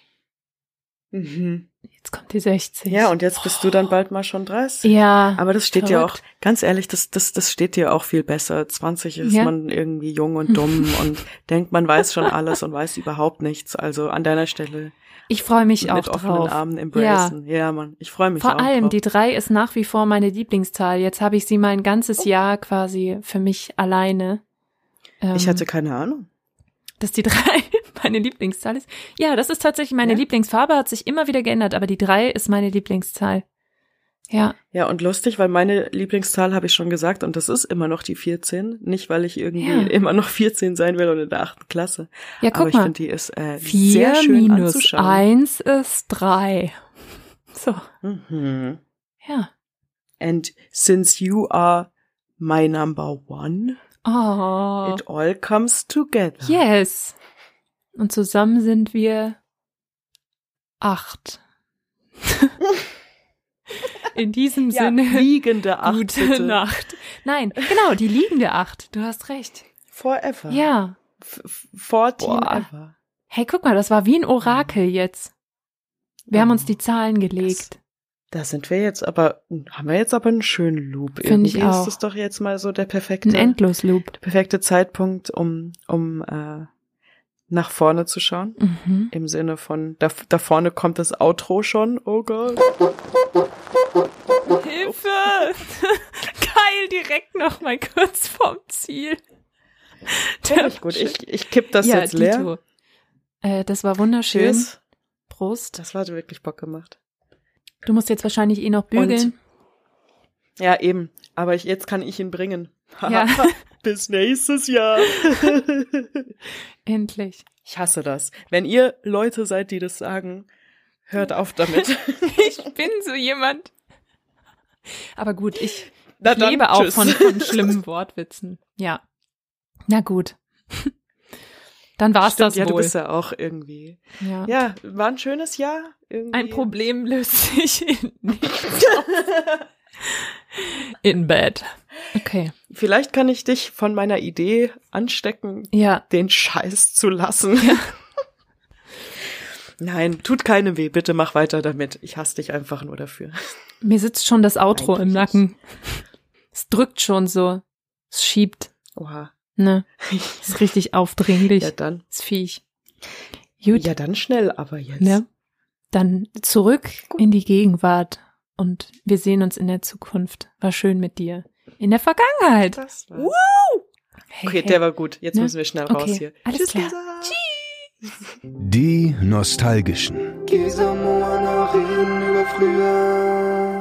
Mhm. Jetzt kommt die 60. Ja, und jetzt bist du dann bald mal schon 30. Ja. Aber das steht ja auch, ganz ehrlich, das, das, das steht dir auch viel besser. 20 ist Ja. man irgendwie jung und dumm <laughs> und denkt, man weiß schon alles und weiß überhaupt nichts. Also an deiner Stelle Ich freue mich auch mit offenen drauf. Armen embracen. Ja, Mann, ich freue mich Vor auch allem, drauf. die drei ist nach wie vor meine Lieblingszahl. Jetzt habe ich sie mein ganzes Jahr quasi für mich alleine. Ähm, ich hatte keine Ahnung. dass die <laughs> drei meine Lieblingszahl ist. Ja, das ist tatsächlich meine Ja? Lieblingsfarbe, hat sich immer wieder geändert, aber die drei ist meine Lieblingszahl. Ja, Ja, und lustig, weil meine Lieblingszahl habe ich schon gesagt und das ist immer noch die 14. Nicht, weil ich irgendwie Ja. immer noch 14 sein will und in der achten Klasse. ja Aber guck ich mal. finde, die ist äh, Vier sehr schön minus anzuschauen. eins ist drei. <laughs> So, Mhm. ja. And since you are my number one, Oh, it all comes together. yes. Und zusammen sind wir acht. <laughs> In diesem Ja, Sinne, liegende Acht, gute bitte. Nacht. Nein, genau, die liegende Acht. Du hast recht. Forever. Ja. F f- 14 Boah. ever. Hey, guck mal, das war wie ein Orakel jetzt. Wir haben uns Oh, die Zahlen gelegt. Da sind wir jetzt aber, haben wir jetzt aber einen schönen Loop. Find ich auch. ist das doch jetzt mal so der perfekte, Ein Endlosloop. perfekte Zeitpunkt, um, um äh, nach vorne zu schauen. Mhm. Im Sinne von, da, da vorne kommt das Outro schon. Oh Gott. Hilfe! <laughs> Geil, direkt noch mal kurz vorm Ziel. Ziemlich gut. Ich, ich kipp das ja, jetzt leer. Äh, das war wunderschön. Cheers. Prost. Das hat wirklich Bock gemacht. Du musst jetzt wahrscheinlich eh noch bügeln. Ja, eben. Aber ich, jetzt kann ich ihn bringen. <laughs> Ja. <laughs> Bis nächstes Jahr. <laughs> Endlich. Ich hasse das. Wenn ihr Leute seid, die das sagen, hört auf damit. Ich bin so jemand. Aber gut, ich Na dann, lebe auch von, von schlimmen Wortwitzen. Ja. Na gut. Dann war's Stimmt, das ja, du wohl. bist ja auch irgendwie. ja. Ja, war ein schönes Jahr. Irgendwie. Ein Problem löst sich in nichts auf. <laughs> In Bed. Okay. Vielleicht kann ich dich von meiner Idee anstecken, Ja. den Scheiß zu lassen. <laughs> Nein, tut keinem weh. Bitte mach weiter damit. Ich hasse dich einfach nur dafür. Mir sitzt schon das Outro im Eigentlich Nacken. Es drückt schon so. Es schiebt. Oha. Ne? <laughs> Ist richtig aufdringlich. Ja, dann. Das Viech. Gut. Ja, dann schnell, aber jetzt. Ne? Dann zurück in die Gegenwart und wir sehen uns in der Zukunft. War schön mit dir. In der Vergangenheit. Das war's. Hey, Okay, hey. der war gut. Jetzt Ne? müssen wir schnell raus Okay, hier. alles Tschüss, klar. Lisa. Die Nostalgischen. Käse, Moa, Nachrichten über früher.